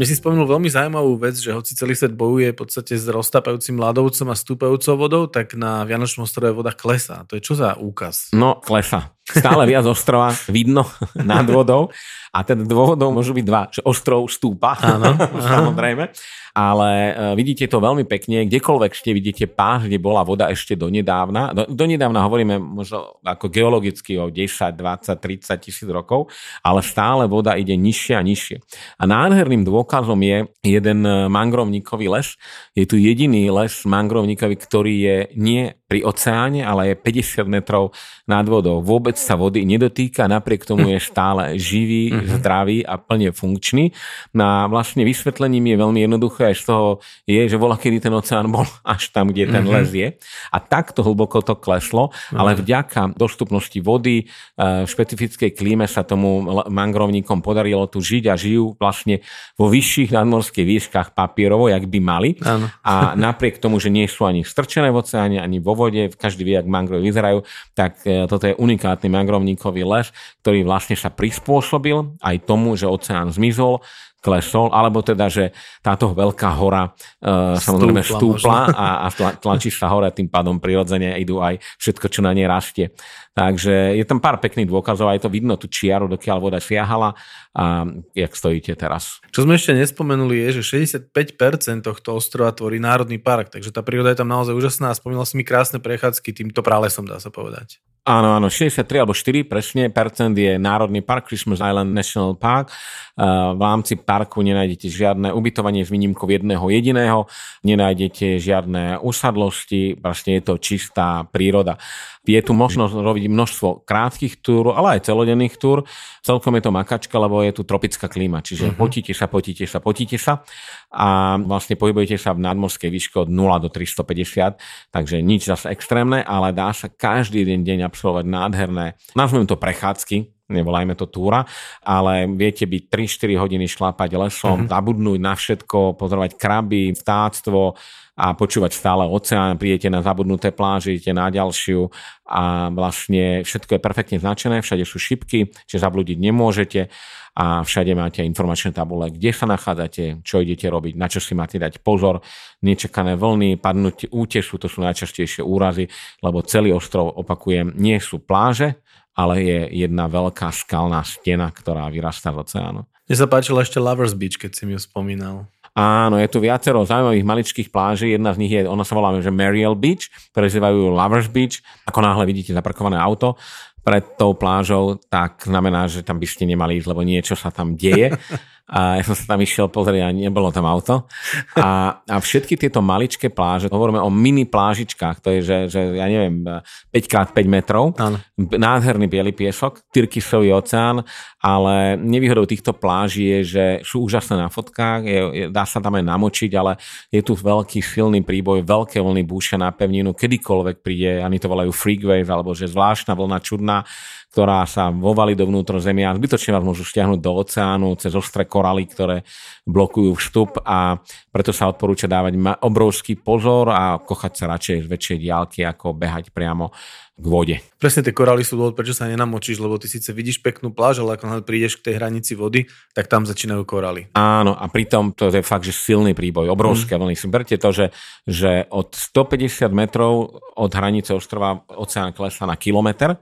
Mne si spomenul veľmi zaujímavú vec, že hoci celý svet bojuje v podstate s roztapajúcim ľadovcom a stúpajúcou vodou, tak na Vianočnom ostrove voda klesá. To je čo za úkaz? No, klesa. Stále viac ostrova vidno nad vodou a teda dôvodov môžu byť dva, že ostrov stúpa, áno, samozrejme, ale uh, vidíte to veľmi pekne, kdekoľvek ste vidíte pás, kde bola voda ešte donedávna, do, donedávna hovoríme možno ako geologicky o 10, 20, 30 tisíc rokov, ale stále voda ide nižšie a nižšie. A nádherným dôkazom je jeden e, mangrovníkový les. Je tu jediný les mangrovníkový, ktorý je nie pri oceáne, ale je 50 metrov nad vodou. Vôbec sa vody nedotýka, napriek tomu je stále živý, mm-hmm. zdravý a plne funkčný. Na vlastne vysvetlením je veľmi jednoduché, aj z toho je, že vola, kedy ten oceán bol až tam, kde ten mm-hmm. les je. A takto hlboko to kleslo, mm-hmm. ale vďaka dostupnosti vody, v špecifickej klíme sa tomu mangrovníkom podarilo tu žiť a žijú vlastne vo vyšších nadmorských výškach papierovo, jak by mali. Ano. A napriek tomu, že nie sú ani strčené v oceáne, ani vo vode, každý vie, ak mangrovy vyzerajú, tak e, toto je unikátny mangrovníkový les, ktorý vlastne sa prispôsobil aj tomu, že oceán zmizol, klesol, alebo teda, že táto veľká hora uh, samozrejme stúpla a, a tlačí sa hore, tým pádom prirodzene idú aj všetko, čo na nej rastie. Takže je tam pár pekných dôkazov, aj to vidno tú čiaru, dokiaľ voda siahala a jak stojíte teraz. Čo sme ešte nespomenuli je, že 65% tohto ostrova tvorí národný park, takže tá príroda je tam naozaj úžasná a spomínal si mi krásne prechádzky týmto pralesom, dá sa povedať. Áno, áno, 63 alebo 4 presne percent je Národný park, Christmas Island National Park. V rámci parku nenájdete žiadne ubytovanie s výnimkou jedného jediného, nenájdete žiadne usadlosti, vlastne je to čistá príroda. Je tu možnosť robiť množstvo krátkých túr, ale aj celodenných túr. Celkom je to makačka, lebo je tu tropická klíma, čiže uh-huh. potíte sa, potíte sa, potíte sa a vlastne pohybujete sa v nadmorskej výške od 0 do 350, takže nič zase extrémne, ale dá sa každý deň, deň absolvovať nádherné, nazveme to prechádzky, nevolajme to túra, ale viete byť 3-4 hodiny šlápať lesom, uh-huh. zabudnúť na všetko, pozorovať kraby, vtáctvo, a počúvať stále oceán, prídete na zabudnuté pláže, idete na ďalšiu a vlastne všetko je perfektne značené, všade sú šipky, čiže zablúdiť nemôžete a všade máte informačné tabule, kde sa nachádzate, čo idete robiť, na čo si máte dať pozor, nečakané vlny, padnúť útesu, to sú najčastejšie úrazy, lebo celý ostrov, opakujem, nie sú pláže, ale je jedna veľká skalná stena, ktorá vyrastá z oceánu. Mne sa páčila ešte Lovers Beach, keď si mi ju spomínal. Áno, je tu viacero zaujímavých maličkých pláží. Jedna z nich je, ona sa volá, že Mariel Beach, prezývajú Lovers Beach. Ako náhle vidíte zaparkované auto pred tou plážou, tak znamená, že tam by ste nemali ísť, lebo niečo sa tam deje. a ja som sa tam išiel pozrieť a nebolo tam auto. A, a všetky tieto maličké pláže, hovoríme o mini plážičkách, to je, že, že ja neviem, 5x5 metrov, ano. nádherný biely piesok, Tyrkisový oceán, ale nevýhodou týchto pláží je, že sú úžasné na fotkách, je, je, dá sa tam aj namočiť, ale je tu veľký silný príboj, veľké vlny búšia na pevninu, kedykoľvek príde, ani to volajú freak wave, alebo že zvláštna vlna čudná, ktorá sa vovali do vnútrozemia a zbytočne vás môžu stiahnuť do oceánu cez ostré koraly, ktoré blokujú vstup a preto sa odporúča dávať obrovský pozor a kochať sa radšej z väčšej diálky, ako behať priamo k vode. Presne tie korály sú dôvod, prečo sa nenamočíš, lebo ty síce vidíš peknú pláž, ale ako prídeš k tej hranici vody, tak tam začínajú korály. Áno, a pritom to je fakt, že silný príboj, obrovské mm. vlny. Si berte to, že, že od 150 metrov od hranice ostrova oceán klesá na kilometr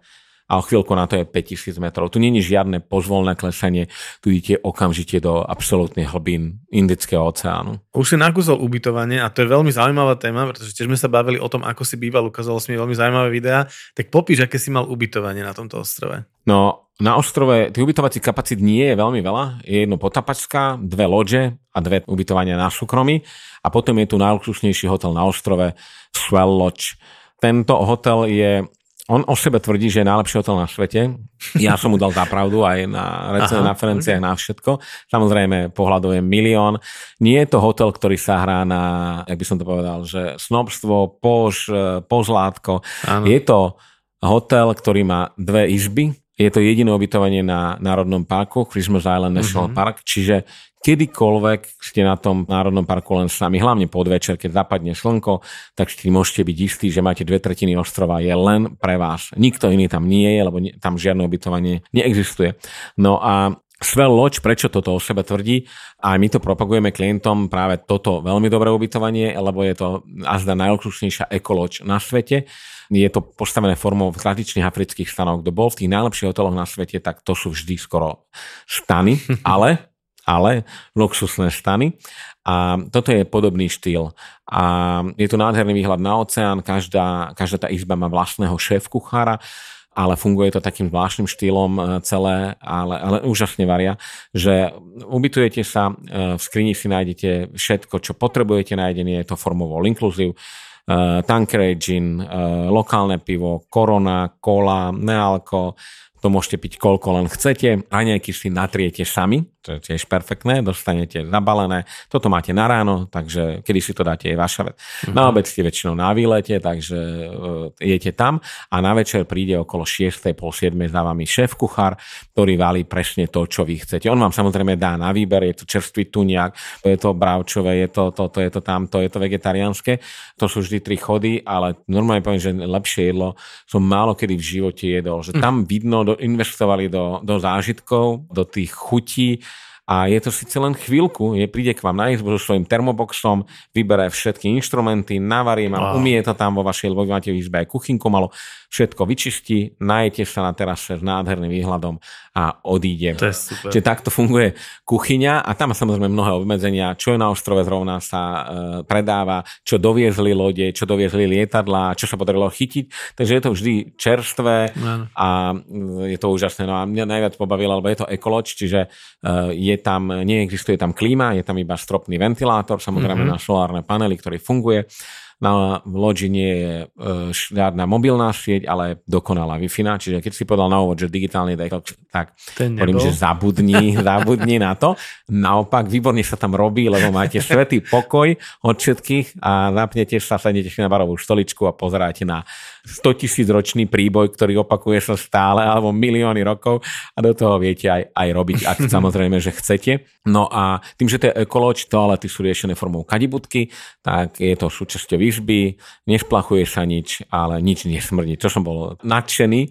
a o chvíľku na to je 5000 metrov. Tu není žiadne pozvolné klesanie, tu idete okamžite do absolútnych hlbín Indického oceánu. Už si nakúsol ubytovanie a to je veľmi zaujímavá téma, pretože tiež sme sa bavili o tom, ako si býval, ukázalo si mi veľmi zaujímavé videá. Tak popíš, aké si mal ubytovanie na tomto ostrove. No, na ostrove tých ubytovacích kapacít nie je veľmi veľa. Je jedno potapačská, dve loďe a dve ubytovania na súkromí. A potom je tu najluxusnejší hotel na ostrove Swell Lodge. Tento hotel je on o sebe tvrdí, že je najlepší hotel na svete. Ja som mu dal pravdu aj na, referenciách, na všetko. Samozrejme, pohľadov je milión. Nie je to hotel, ktorý sa hrá na, jak by som to povedal, že snobstvo, pož, pozlátko. Ano. Je to hotel, ktorý má dve izby. Je to jediné ubytovanie na Národnom parku, Christmas Island National uh-huh. Park, čiže kedykoľvek ste na tom národnom parku len sami, hlavne podvečer, keď zapadne slnko, tak si môžete byť istí, že máte dve tretiny ostrova, je len pre vás. Nikto iný tam nie je, lebo tam žiadne ubytovanie neexistuje. No a Svel Loď, prečo toto o sebe tvrdí? A my to propagujeme klientom práve toto veľmi dobré ubytovanie, lebo je to azda najluxusnejšia ekoloď na svete. Je to postavené formou tradičných afrických stanov. Kto bol v tých najlepších hoteloch na svete, tak to sú vždy skoro stany, ale ale luxusné stany. A toto je podobný štýl. A je tu nádherný výhľad na oceán, každá, každá tá izba má vlastného šéf kuchára, ale funguje to takým zvláštnym štýlom e, celé, ale, ale úžasne varia, že ubytujete sa, e, v skrini si nájdete všetko, čo potrebujete, nájdenie je to formou all inclusive, gin, uh, lokálne pivo, korona, kola, nealko, to môžete piť koľko len chcete, raňajky si natriete sami, to je tiež perfektné, dostanete zabalené, toto máte na ráno, takže kedy si to dáte je vaša vec. Mm-hmm. Na obed ste väčšinou na výlete, takže uh, idete tam a na večer príde okolo 6. pol 7. za vami šéf kuchár, ktorý valí presne to, čo vy chcete. On vám samozrejme dá na výber, je to čerstvý tuniak, je to bravčové, je to toto, je to tamto, je to vegetariánske. To sú vždy tri chody, ale normálne poviem, že lepšie jedlo som málo kedy v živote jedol, že tam vidno, do, investovali do, do zážitkov, do tých chutí, a je to síce len chvíľku, je príde k vám na izbu so svojím termoboxom, vyberá všetky inštrumenty, navarí vám, wow. umie to tam vo vašej, lebo máte v izbe aj kuchynku malo, všetko vyčistí, najete sa na terase s nádherným výhľadom a odíde. To je super. Čiže takto funguje kuchyňa a tam samozrejme mnohé obmedzenia, čo je na ostrove zrovna sa e, predáva, čo doviezli lode, čo doviezli lietadla, čo sa podarilo chytiť. Takže je to vždy čerstvé a je to úžasné. No a mňa najviac pobavilo, lebo je to ekoloč, čiže e, je tam, neexistuje tam klíma, je tam iba stropný ventilátor, samozrejme mm-hmm. na solárne panely, ktorý funguje na loďi nie je e, žiadna mobilná sieť, ale dokonalá wi čiže keď si povedal na úvod, že digitálny detox, tak hovorím, že zabudni, zabudni na to. Naopak, výborne sa tam robí, lebo máte svetý pokoj od všetkých a zapnete sa, sadnete si na barovú stoličku a pozeráte na 100 tisíc ročný príboj, ktorý opakuje sa stále, alebo milióny rokov a do toho viete aj, aj robiť, ak samozrejme, že chcete. No a tým, že to je ekoloč, toalety sú riešené formou kadibudky, tak je to súčasťou izby, nesplachuje sa nič, ale nič nesmrdí. To som bol nadšený.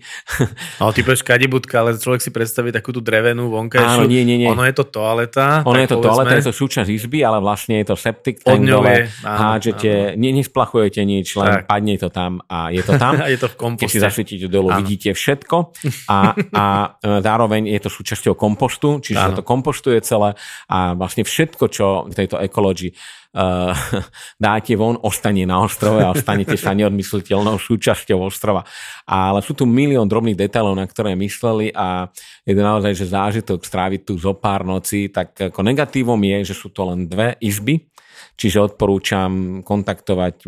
No ty povieš kadibudka, ale človek si predstaví takú tú drevenú vonkajšiu. Áno, nie, nie, nie. Ono je to toaleta. Ono je to povedzme. toaleta, je to súčasť izby, ale vlastne je to septic tank dole. Hádžete, ne, nesplachujete nič, len tak. padne to tam a je to tam. A je to v Keď si komposte. zasvietíte dolu, Áno. vidíte všetko a, a e, zároveň je to súčasťou kompostu, čiže Áno. sa to kompostuje celé a vlastne všetko, čo v tejto ekológii uh, dáte von, ostane na ostrove a ostanete sa neodmysliteľnou súčasťou ostrova. Ale sú tu milión drobných detailov, na ktoré mysleli a je to naozaj, že zážitok stráviť tu zo pár nocí, tak ako negatívom je, že sú to len dve izby, Čiže odporúčam kontaktovať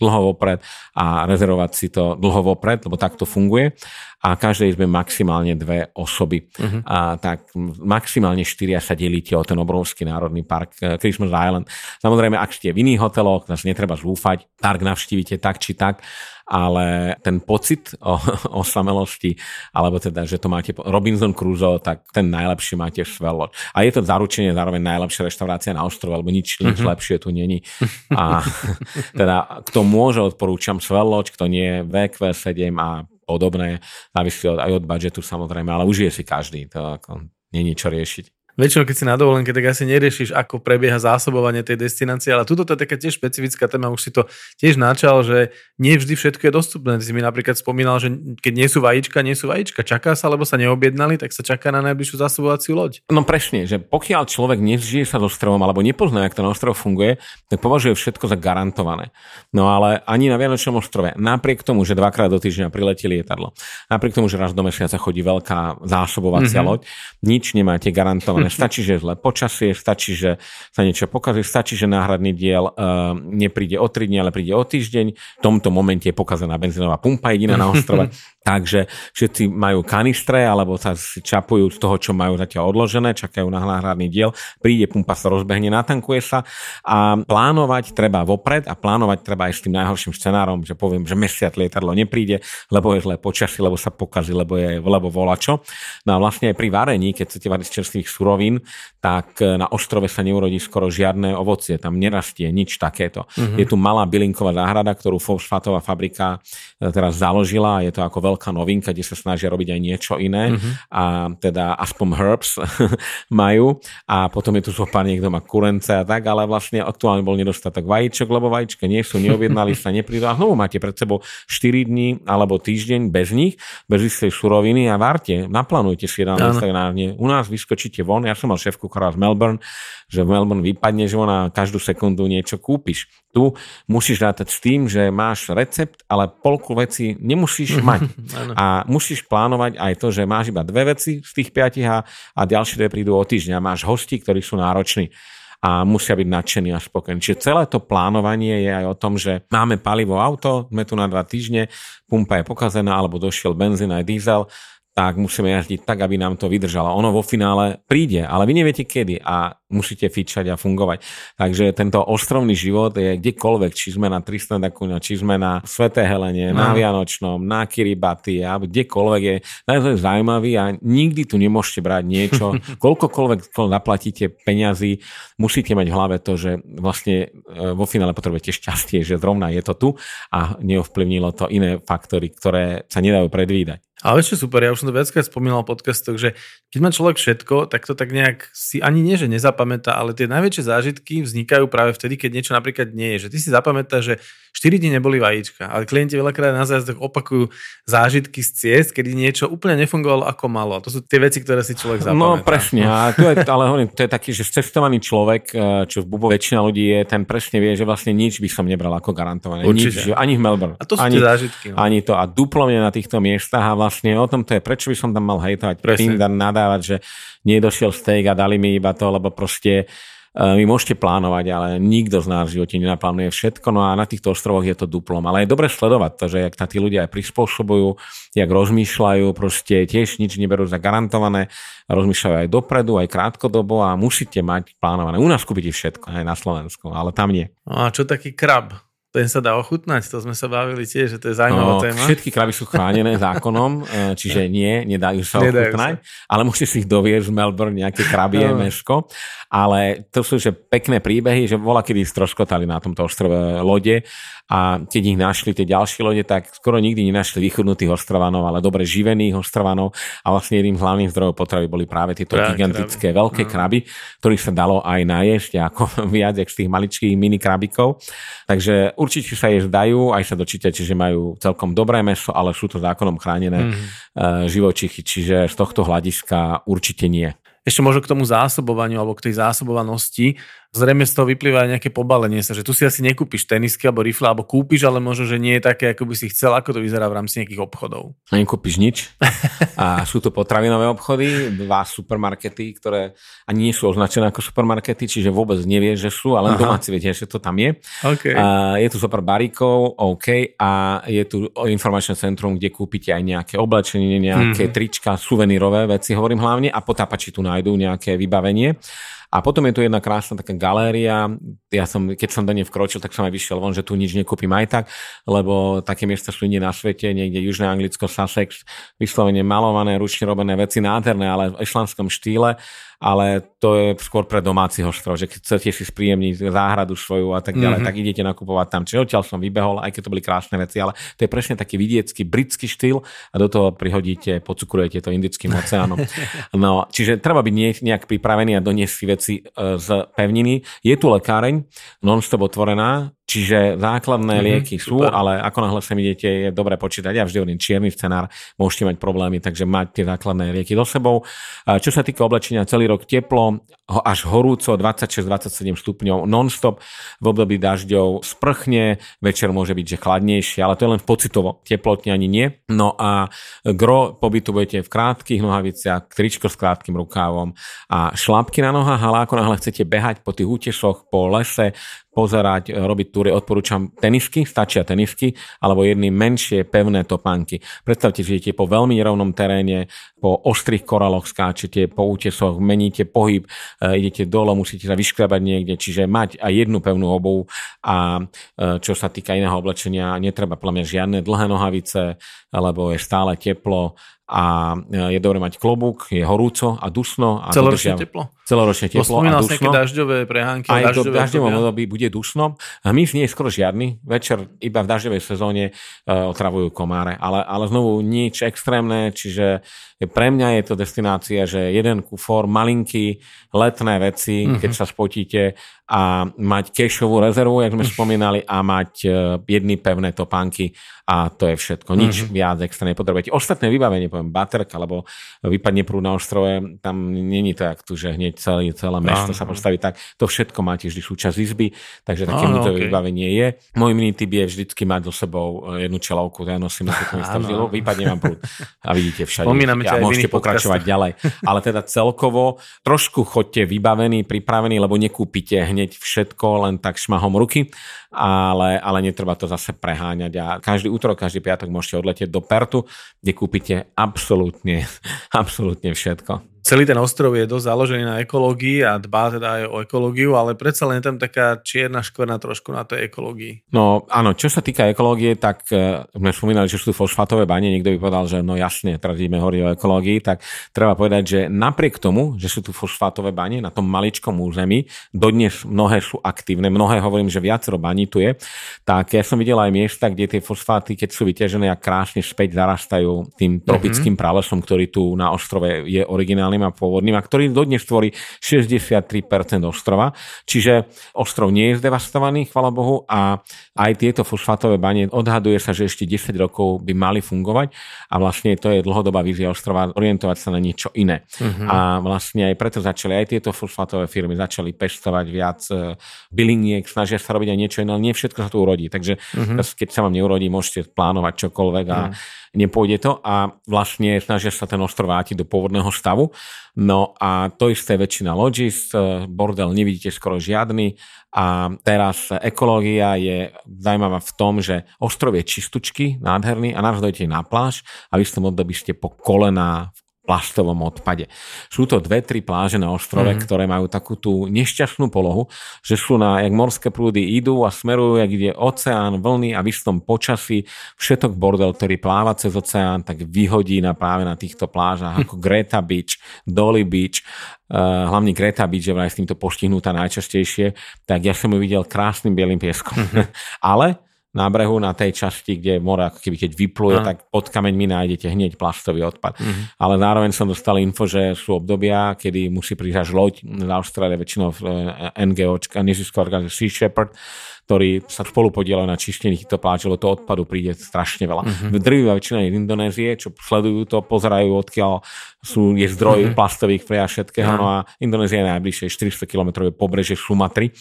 dlho vopred a rezervovať si to dlho vopred, lebo tak to funguje. A každej izbe maximálne dve osoby. Uh-huh. A tak maximálne štyria sa delíte o ten obrovský národný park eh, Christmas Island. Samozrejme, ak ste v iných hoteloch, zase netreba zúfať, park navštívite tak či tak, ale ten pocit o, o samelosti, alebo teda, že to máte Robinson Crusoe, tak ten najlepší máte v Svel Lodge. A je to zaručenie zároveň najlepšia reštaurácia na ostrove, lebo nič, nič Mhm. lepšie tu není. A teda, kto môže, odporúčam Svel Lodge, kto nie, VQ7 a podobné, závisí aj od budžetu samozrejme, ale užije si každý, to ako, není čo riešiť. Väčšinou, keď si na dovolenke, tak asi neriešiš, ako prebieha zásobovanie tej destinácie, ale tuto to je taká tiež špecifická téma, už si to tiež načal, že nie vždy všetko je dostupné. Ty si mi napríklad spomínal, že keď nie sú vajíčka, nie sú vajíčka. Čaká sa, lebo sa neobjednali, tak sa čaká na najbližšiu zásobovaciu loď. No presne, že pokiaľ človek nevžije sa so ostrovom alebo nepozná, jak ten ostrov funguje, tak považuje všetko za garantované. No ale ani na Vianočnom ostrove, napriek tomu, že dvakrát do týždňa priletí lietadlo, napriek tomu, že raz do mesiaca chodí veľká zásobovacia mm-hmm. loď, nič nemáte garantované. Stačí, že je zlé počasie, stačí, že sa niečo pokazí, stačí, že náhradný diel uh, nepríde o 3 dní, ale príde o týždeň. V tomto momente je pokazená benzínová pumpa jediná na ostrove. Takže všetci majú kanistre alebo sa čapujú z toho, čo majú zatiaľ odložené, čakajú na náhradný diel, príde pumpa sa rozbehne, natankuje sa a plánovať treba vopred a plánovať treba aj s tým najhorším scenárom, že poviem, že mesiac lietadlo nepríde, lebo je zlé počasie, lebo sa pokazí, lebo je lebo volačo. No a vlastne aj pri varení, keď chcete variť z čerstvých surovín, tak na ostrove sa neurodí skoro žiadne ovocie, tam nerastie nič takéto. Uh-huh. Je tu malá bylinková záhrada, ktorú fosfátová fabrika e, teraz založila, je to ako veľká novinka, kde sa snažia robiť aj niečo iné uh-huh. a teda aspoň herbs majú a potom je tu zo pár niekto má kurence a tak, ale vlastne aktuálne bol nedostatok vajíčok, lebo vajíčka nie sú, neobjednali sa, neprídu a znovu máte pred sebou 4 dní alebo týždeň bez nich, bez istej suroviny a várte, naplánujte si jeden Instagram. U nás vyskočíte von, ja som mal šéfku z Melbourne, že v Melbourne vypadne, že ona každú sekundu niečo kúpiš. Tu musíš rátať s tým, že máš recept, ale polku veci nemusíš mať. a musíš plánovať aj to, že máš iba dve veci z tých piatich a, a ďalšie dve prídu o týždeň a máš hosti, ktorí sú nároční a musia byť nadšení a spokojní. Čiže celé to plánovanie je aj o tom, že máme palivo auto, sme tu na dva týždne, pumpa je pokazená, alebo došiel benzín aj diesel, tak musíme jazdiť tak, aby nám to vydržalo. Ono vo finále príde, ale vy neviete kedy a musíte fičať a fungovať. Takže tento ostrovný život je kdekoľvek, či sme na Tristan da Cunha, či sme na Sveté Helene, no. na Vianočnom, na Kiribati, alebo kdekoľvek je naozaj zaujímavý a nikdy tu nemôžete brať niečo, koľkokoľvek zaplatíte peňazí, musíte mať v hlave to, že vlastne vo finále potrebujete šťastie, že zrovna je to tu a neovplyvnilo to iné faktory, ktoré sa nedajú predvídať. Ale ešte super, ja už som to viackrát spomínal v podcastoch, že keď má človek všetko, tak to tak nejak si ani nie, že nezapamätá, ale tie najväčšie zážitky vznikajú práve vtedy, keď niečo napríklad nie je. Že ty si zapamätáš, že 4 dní neboli vajíčka, ale klienti veľakrát na zájazdoch opakujú zážitky z ciest, kedy niečo úplne nefungovalo ako malo. A to sú tie veci, ktoré si človek zapamätá. No presne, a to je, ale hovorím, to je taký, že cestovaný človek, čo v Bubo väčšina ľudí je, ten presne vie, že vlastne nič by som nebral ako garantované. Nič, ani v Melbourne. A to sú ani, tie zážitky. No. Ani to. A duplovne na týchto miestach a vlastne o tom to je, prečo by som tam mal hejtovať, Pindar nadávať, že nedošiel steak a dali mi iba to, lebo proste vy môžete plánovať, ale nikto z nás v živote nenaplánuje všetko, no a na týchto ostrovoch je to duplom. Ale je dobre sledovať to, že jak tí ľudia aj prispôsobujú, jak rozmýšľajú, proste tiež nič neberú za garantované, rozmýšľajú aj dopredu, aj krátkodobo a musíte mať plánované. U nás kúpite všetko, aj na Slovensku, ale tam nie. No a čo taký krab? Ten sa dá ochutnať, to sme sa bavili tiež, že to je zaujímavá no, téma. Všetky kraby sú chránené zákonom, čiže nie, nedajú sa nedajú ochutnať, sa. ale musíte si ich doviesť v Melbourne, nejaké krabie no. mesko, ale to sú že pekné príbehy, že bola kedy stroskotali na tomto ostrove lode a keď ich našli tie ďalšie lode, tak skoro nikdy nenašli vychudnutých ostrovanov, ale dobre živených ostrovanov a vlastne jedným z hlavných zdrojov potravy boli práve tieto Práve gigantické kraby. veľké no. kraby, ktorých sa dalo aj najesť ako viac z tých maličkých mini krabikov. Takže určite sa jesť dajú, aj sa dočítate, že majú celkom dobré meso, ale sú to zákonom chránené mm. živočichy, čiže z tohto hľadiska určite nie. Ešte možno k tomu zásobovaniu alebo k tej zásobovanosti. Zrejme z toho vyplýva aj nejaké pobalenie sa, že tu si asi nekúpiš tenisky alebo rifle, alebo kúpiš, ale možno, že nie je také, ako by si chcel, ako to vyzerá v rámci nejakých obchodov. Nekúpiš nič. A sú to potravinové obchody, dva supermarkety, ktoré ani nie sú označené ako supermarkety, čiže vôbec nevieš, že sú, ale len domáci viete, že to tam je. Okay. A je tu super baríkov, OK, a je tu informačné centrum, kde kúpite aj nejaké oblečenie, nejaké mm-hmm. trička, suvenírové veci, hovorím hlavne, a potápači tu nájdú nejaké vybavenie. A potom je tu jedna krásna taká galéria. Ja som, keď som do nej vkročil, tak som aj vyšiel von, že tu nič nekúpim aj tak, lebo také miesta sú nie na svete, niekde Južné Anglicko, Sussex, vyslovene malované, ručne robené veci nádherné, ale v islamskom štýle ale to je skôr pre domáci ostrov, že keď chcete si spríjemniť záhradu svoju a tak ďalej, mm-hmm. tak idete nakupovať tam. Čiže odtiaľ som vybehol, aj keď to boli krásne veci, ale to je presne taký vidiecký britský štýl a do toho prihodíte, pocukrujete to indickým oceánom. No, čiže treba byť nejak pripravený a doniesť si veci e, z pevniny. Je tu lekáreň, non-stop otvorená, Čiže základné mm-hmm, lieky sú, super. ale ako náhle sem idete, je dobre počítať. Ja vždy hovorím čierny scenár, môžete mať problémy, takže mať tie základné lieky do sebou. Čo sa týka oblečenia, celý rok teplo, až horúco, 26-27 stupňov non-stop. V období dažďov sprchne, večer môže byť, že chladnejšie, ale to je len pocitovo, teplotne ani nie. No a gro pobytu budete v krátkých nohaviciach, tričko s krátkým rukávom a šlapky na nohách, ale ako náhle chcete behať po tých útesoch, po lese, pozerať, e, robiť túry, odporúčam tenisky, stačia tenisky, alebo jedny menšie pevné topánky. Predstavte si, že po veľmi nerovnom teréne, po ostrých koraloch skáčete, po útesoch, meníte pohyb, e, idete dole, musíte sa vyškrabať niekde, čiže mať aj jednu pevnú obu a e, čo sa týka iného oblečenia, netreba podľa žiadne dlhé nohavice, lebo je stále teplo a je dobre mať klobúk, je horúco a dusno. A celoročne dodržia... teplo? Celoročne teplo Spomínal a dusno. dažďové prehánky. Aj v dažďovom období bude dusno. Hmyz nie je skoro žiadny. Večer iba v dažďovej sezóne uh, otravujú komáre. Ale, ale znovu nič extrémne, čiže pre mňa je to destinácia, že jeden kufor, malinký, letné veci, mm-hmm. keď sa spotíte a mať kešovú rezervu, jak sme spomínali, a mať uh, jedny pevné topánky a to je všetko. Nič mm-hmm. viac extra nepotrebujete. Ostatné vybavenie, poviem, baterk, alebo vypadne prúd na ostrove, tam není to jak tu, že hneď celý, celé mesto sa postaví tak. To všetko máte vždy súčasť izby, takže také no, okay. vybavenie je. Môj mini typ je vždycky mať so sebou e, jednu čelovku, ja nosím na to vypadne vám prúd a vidíte všade. Spomíname a môžete pokračovať podcastoch. ďalej. Ale teda celkovo trošku chodte vybavení, pripravení, lebo nekúpite hneď všetko len tak šmahom ruky ale, ale netreba to zase preháňať. A každý útorok, každý piatok môžete odletieť do Pertu, kde kúpite absolútne, absolútne všetko celý ten ostrov je dosť založený na ekológii a dbá teda aj o ekológiu, ale predsa len je tam taká čierna škvrna trošku na tej ekológii. No áno, čo sa týka ekológie, tak uh, sme spomínali, že sú tu fosfátové bane, niekto by povedal, že no jasne, teraz ideme hovoriť o ekológii, tak treba povedať, že napriek tomu, že sú tu fosfátové bane na tom maličkom území, dodnes mnohé sú aktívne, mnohé hovorím, že viacero baní tu je, tak ja som videl aj miesta, kde tie fosfáty, keď sú vyťažené a krásne späť zarastajú tým tropickým mm-hmm. pralesom, ktorý tu na ostrove je originálny originálnym a pôvodným a ktorý dodnes tvorí 63% ostrova. Čiže ostrov nie je zdevastovaný, chvala Bohu, a aj tieto fosfátové bane odhaduje sa, že ešte 10 rokov by mali fungovať a vlastne to je dlhodobá vízia ostrova orientovať sa na niečo iné. Uh-huh. A vlastne aj preto začali aj tieto fosfátové firmy začali pestovať viac e, byliniek, snažia sa robiť aj niečo iné, ale nie všetko sa tu urodí. Takže uh-huh. keď sa vám neurodí, môžete plánovať čokoľvek a uh-huh nepôjde to a vlastne snažia sa ten ostrov vrátiť do pôvodného stavu. No a to isté väčšina lodžis, bordel nevidíte skoro žiadny a teraz ekológia je zaujímavá v tom, že ostrov je čistučky, nádherný a dojdete na pláž a v istom období ste po kolená v plastovom odpade. Sú to dve, tri pláže na ostrove, mm. ktoré majú takú tú nešťastnú polohu, že sú na, jak morské prúdy idú a smerujú, jak ide oceán, vlny a v istom počasí všetok bordel, ktorý pláva cez oceán, tak vyhodí na práve na týchto plážach ako Greta Beach, Dolly Beach, uh, hlavne Greta Beach, že vraj s týmto poštihnutá najčastejšie, tak ja som ju videl krásnym bielým pieskom. Mm-hmm. Ale na brehu, na tej časti, kde more ako keby keď vypluje, Áno. tak pod kameňmi nájdete hneď plastový odpad. Ale zároveň som dostal info, že sú obdobia, kedy musí prísť až loď z Austrálie, väčšinou v eh, NGOčka, nezisková organizácia Sea Shepherd, ktorí sa spolu podielajú na čistení týchto plážov, lebo to odpadu príde strašne veľa. Uh-huh. Drvivá väčšina je z Indonézie, čo sledujú to, pozerajú, odkiaľ sú, je zdroj uh-huh. plastových pre a všetkého, no a Indonézia je najbližšie 400 km pobrežie Sumatry,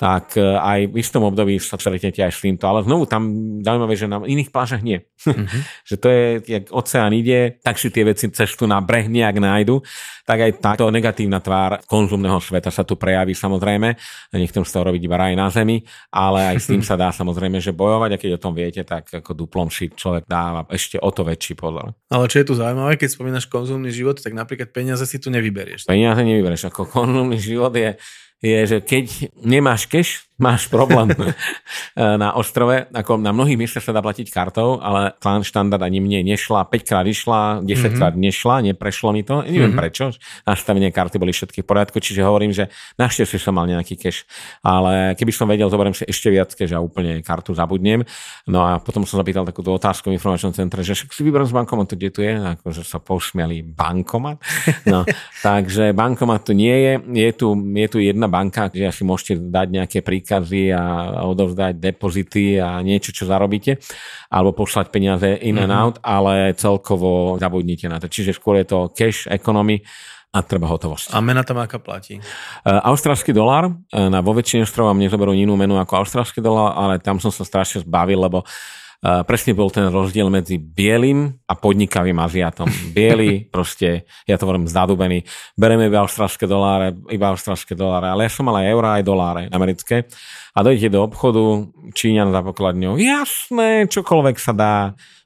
tak e, aj v istom období sa stretnete aj s týmto. Ale znovu tam zaujímavé, že na iných plážach nie. Mm-hmm. že to je, jak oceán ide, tak si tie veci cestu na breh nejak nájdu, tak aj táto negatívna tvár konzumného sveta sa tu prejaví samozrejme. Nechcem z toho robiť iba raj na zemi, ale aj s tým sa dá samozrejme, že bojovať a keď o tom viete, tak ako duplom si človek dáva ešte o to väčší pozor. Ale čo je tu zaujímavé, keď spomínaš konzumný život, tak napríklad peniaze si tu nevyberieš. Peniaze nevyberieš, ako konzumný život je je, že keď nemáš cash, máš problém na ostrove. Ako na mnohých miestach sa dá platiť kartou, ale plán štandard ani mne nešla. 5 krát išla, 10 mm-hmm. krát nešla, neprešlo mi to. Neviem mm-hmm. prečo. Nastavenie karty boli všetky v poriadku, čiže hovorím, že našťastie som mal nejaký cash. Ale keby som vedel, zoberiem si ešte viac cash a úplne kartu zabudnem. No a potom som zapýtal takúto otázku v informačnom centre, že si vyberám z bankomatu, kde tu je, akože sa posmiali bankomat. No, takže bankomat tu nie je. Je tu, je tu jedna banka, kde si môžete dať nejaké príkazy a odovzdať depozity a niečo, čo zarobíte, alebo poslať peniaze in mm-hmm. and out, ale celkovo zabudnite na to. Čiže skôr je to cash economy a treba hotovosť. A mena tam aká platí? Uh, austrálsky dolár, uh, na vo väčšine ostrovov nezoberú inú menu ako austrálsky dolár, ale tam som sa strašne zbavil, lebo Uh, presne bol ten rozdiel medzi bielým a podnikavým Aziatom. Bielý, proste, ja to hovorím zadubený, bereme iba austrálske doláre, iba austrálske doláre, ale ja som mal aj eurá, aj doláre americké. A dojdete do obchodu, Číňan za pokladňou, jasné, čokoľvek sa dá,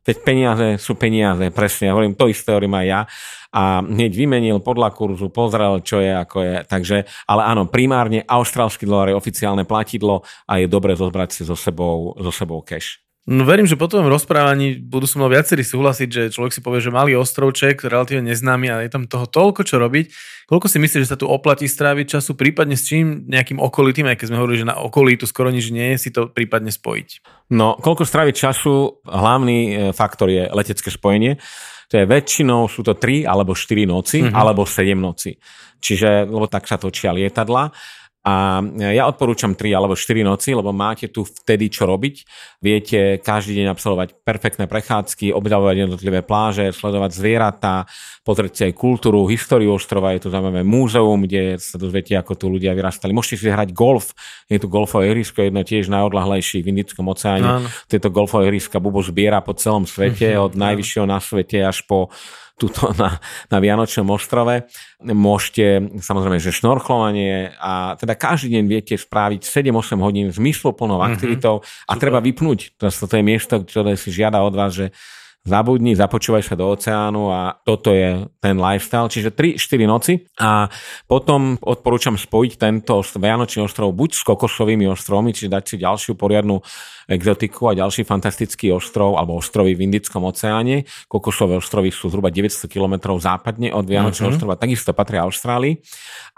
veď peniaze sú peniaze, presne, ja hovorím, to isté hovorím aj ja a hneď vymenil podľa kurzu, pozrel, čo je, ako je. Takže, ale áno, primárne austrálsky dolár je oficiálne platidlo a je dobre zozbrať si so sebou, so sebou cash. No verím, že po tom rozprávaní budú so mnou viacerí súhlasiť, že človek si povie, že malý ostrovček, relatívne neznámy a je tam toho toľko čo robiť. Koľko si myslíš, že sa tu oplatí stráviť času, prípadne s čím nejakým okolitým, aj keď sme hovorili, že na okolí tu skoro nič nie je, si to prípadne spojiť? No, koľko stráviť času, hlavný e, faktor je letecké spojenie. To je väčšinou sú to 3 alebo 4 noci, mm-hmm. alebo 7 noci. Čiže, lebo tak sa točia lietadla. A ja odporúčam 3 alebo 4 noci, lebo máte tu vtedy čo robiť. Viete každý deň absolvovať perfektné prechádzky, objavovať jednotlivé pláže, sledovať zvieratá, pozrieť si aj kultúru, históriu ostrova. Je tu zaujímavé múzeum, kde sa dozviete, ako tu ľudia vyrastali. Môžete si hrať golf. Je tu golfové ihrisko, jedno tiež najodlahlejšie v Indickom oceáne. Tieto golfové ihriska Bubo zbiera po celom svete, od najvyššieho na svete až po tuto na, na Vianočnom ostrove. Môžete, samozrejme, že šnorchlovanie a teda každý deň viete spraviť 7-8 hodín zmysloplnou aktivitou mm-hmm. a Super. treba vypnúť. To, to je miesto, ktoré si žiada od vás, že zabudni, započúvaj sa do oceánu a toto je ten lifestyle, čiže 3-4 noci a potom odporúčam spojiť tento Vianočný ostrov buď s kokosovými ostrovmi, čiže dať si ďalšiu poriadnu exotiku a ďalší fantastický ostrov alebo ostrovy v Indickom oceáne. Kokosové ostrovy sú zhruba 900 km západne od Vianočného uh-huh. ostrova, takisto patria Austrálii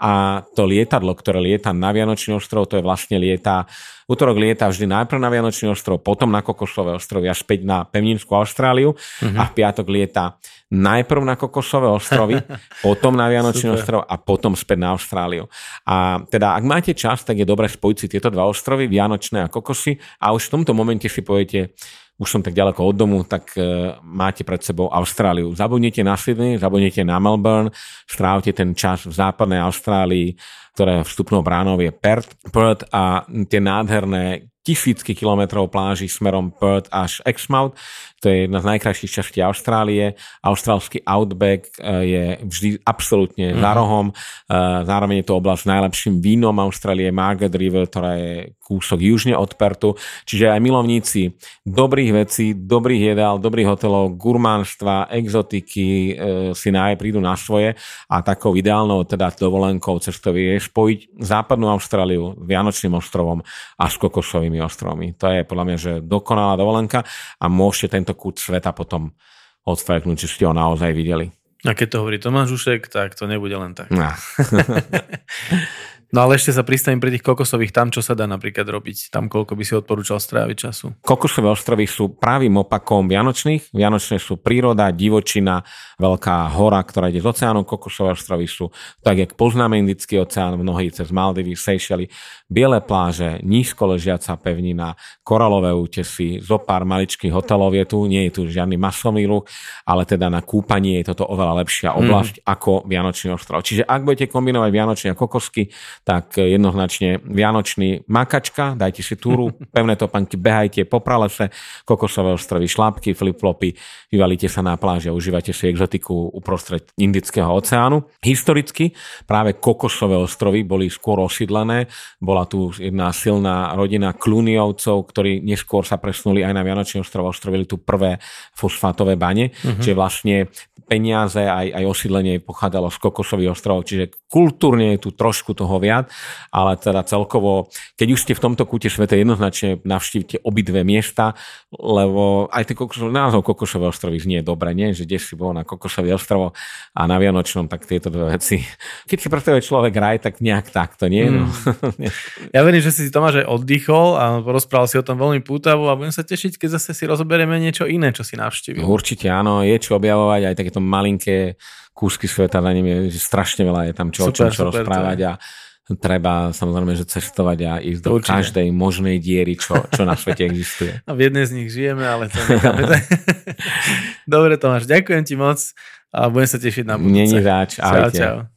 a to lietadlo, ktoré lieta na Vianočný ostrov, to je vlastne lieta útorok lieta vždy najprv na Vianočný ostrov, potom na Kokosové ostrovy a späť na pevninskú Austráliu uh-huh. a v piatok lieta najprv na Kokosové ostrovy, potom na Vianočný ostrov a potom späť na Austráliu. A teda, ak máte čas, tak je dobre spojiť si tieto dva ostrovy, Vianočné a Kokosy a už v tomto momente si poviete, už som tak ďaleko od domu, tak uh, máte pred sebou Austráliu. Zabudnite na Sydney, zabudnite na Melbourne, strávte ten čas v západnej Austrálii, ktoré vstupnou bránou je Perth, Perth a tie nádherné tisícky kilometrov pláží smerom Perth až Exmouth. To je jedna z najkrajších častí Austrálie. Austrálsky Outback eh, je vždy absolútne mm-hmm. za rohom. Eh, zároveň je to oblasť s najlepším vínom Austrálie, Margaret River, ktorá je kúsok južne od Pertu. Čiže aj milovníci dobrých vecí, dobrých jedál, dobrých hotelov, gurmánstva, exotiky e, si náj prídu na svoje a takou ideálnou teda dovolenkou cestový je spojiť západnú Austráliu s Vianočným ostrovom a s kokosovými ostrovmi. To je podľa mňa, že dokonalá dovolenka a môžete tento kút sveta potom odfajknúť, či ste ho naozaj videli. A keď to hovorí Tomáš Ušek, tak to nebude len tak. No. No ale ešte sa pristavím pri tých kokosových, tam čo sa dá napríklad robiť, tam koľko by si odporúčal stráviť času. Kokosové ostrovy sú pravým opakom Vianočných. Vianočné sú príroda, divočina, veľká hora, ktorá ide z oceánu. Kokosové ostrovy sú, tak jak poznáme Indický oceán, mnohí cez Maldivy, Seychely, biele pláže, nízko ležiaca pevnina, koralové útesy, zo pár maličkých hotelov je tu, nie je tu žiadny masový ruch, ale teda na kúpanie je toto oveľa lepšia oblasť mm. ako Vianočný ostrov. Čiže ak budete kombinovať Vianočné a kokosky, tak jednoznačne Vianočný makačka, dajte si túru, pevné topanky, behajte po pralese, kokosové ostrovy, šlápky, flipflopy, vyvalíte sa na pláži a užívate si exotiku uprostred Indického oceánu. Historicky práve kokosové ostrovy boli skôr osídlené, bola tu jedna silná rodina Kluniovcov, ktorí neskôr sa presunuli aj na Vianočný ostrov, ostrovili tu prvé fosfátové bane, uh-huh. čiže vlastne peniaze aj, aj osídlenie pochádzalo z kokosových ostrovov, čiže kultúrne je tu trošku toho viac, ale teda celkovo, keď už ste v tomto kúte sveta, jednoznačne navštívte obidve miesta, lebo aj ten kokosový, názov kokosové ostrovy znie dobre, nie? že kde si bol na kokosový ostrovo a na Vianočnom, tak tieto dve veci. Keď si predstavuje človek raj, tak nejak takto, nie? No. Mm. ja verím, že si Tomáš aj oddychol a porozprával si o tom veľmi pútavo a budem sa tešiť, keď zase si rozoberieme niečo iné, čo si navštívil. Určite áno, je čo objavovať, aj takéto malinké kúsky sveta, na nim je strašne veľa, je tam čo, super, o čom čo super, rozprávať a treba samozrejme, že cestovať a ísť do Určite. každej možnej diery, čo, čo na svete existuje. A v jednej z nich žijeme, ale to necháme. Dobre Tomáš, ďakujem ti moc a budem sa tešiť na budúce. Není zač, ahojte. Čau, čau.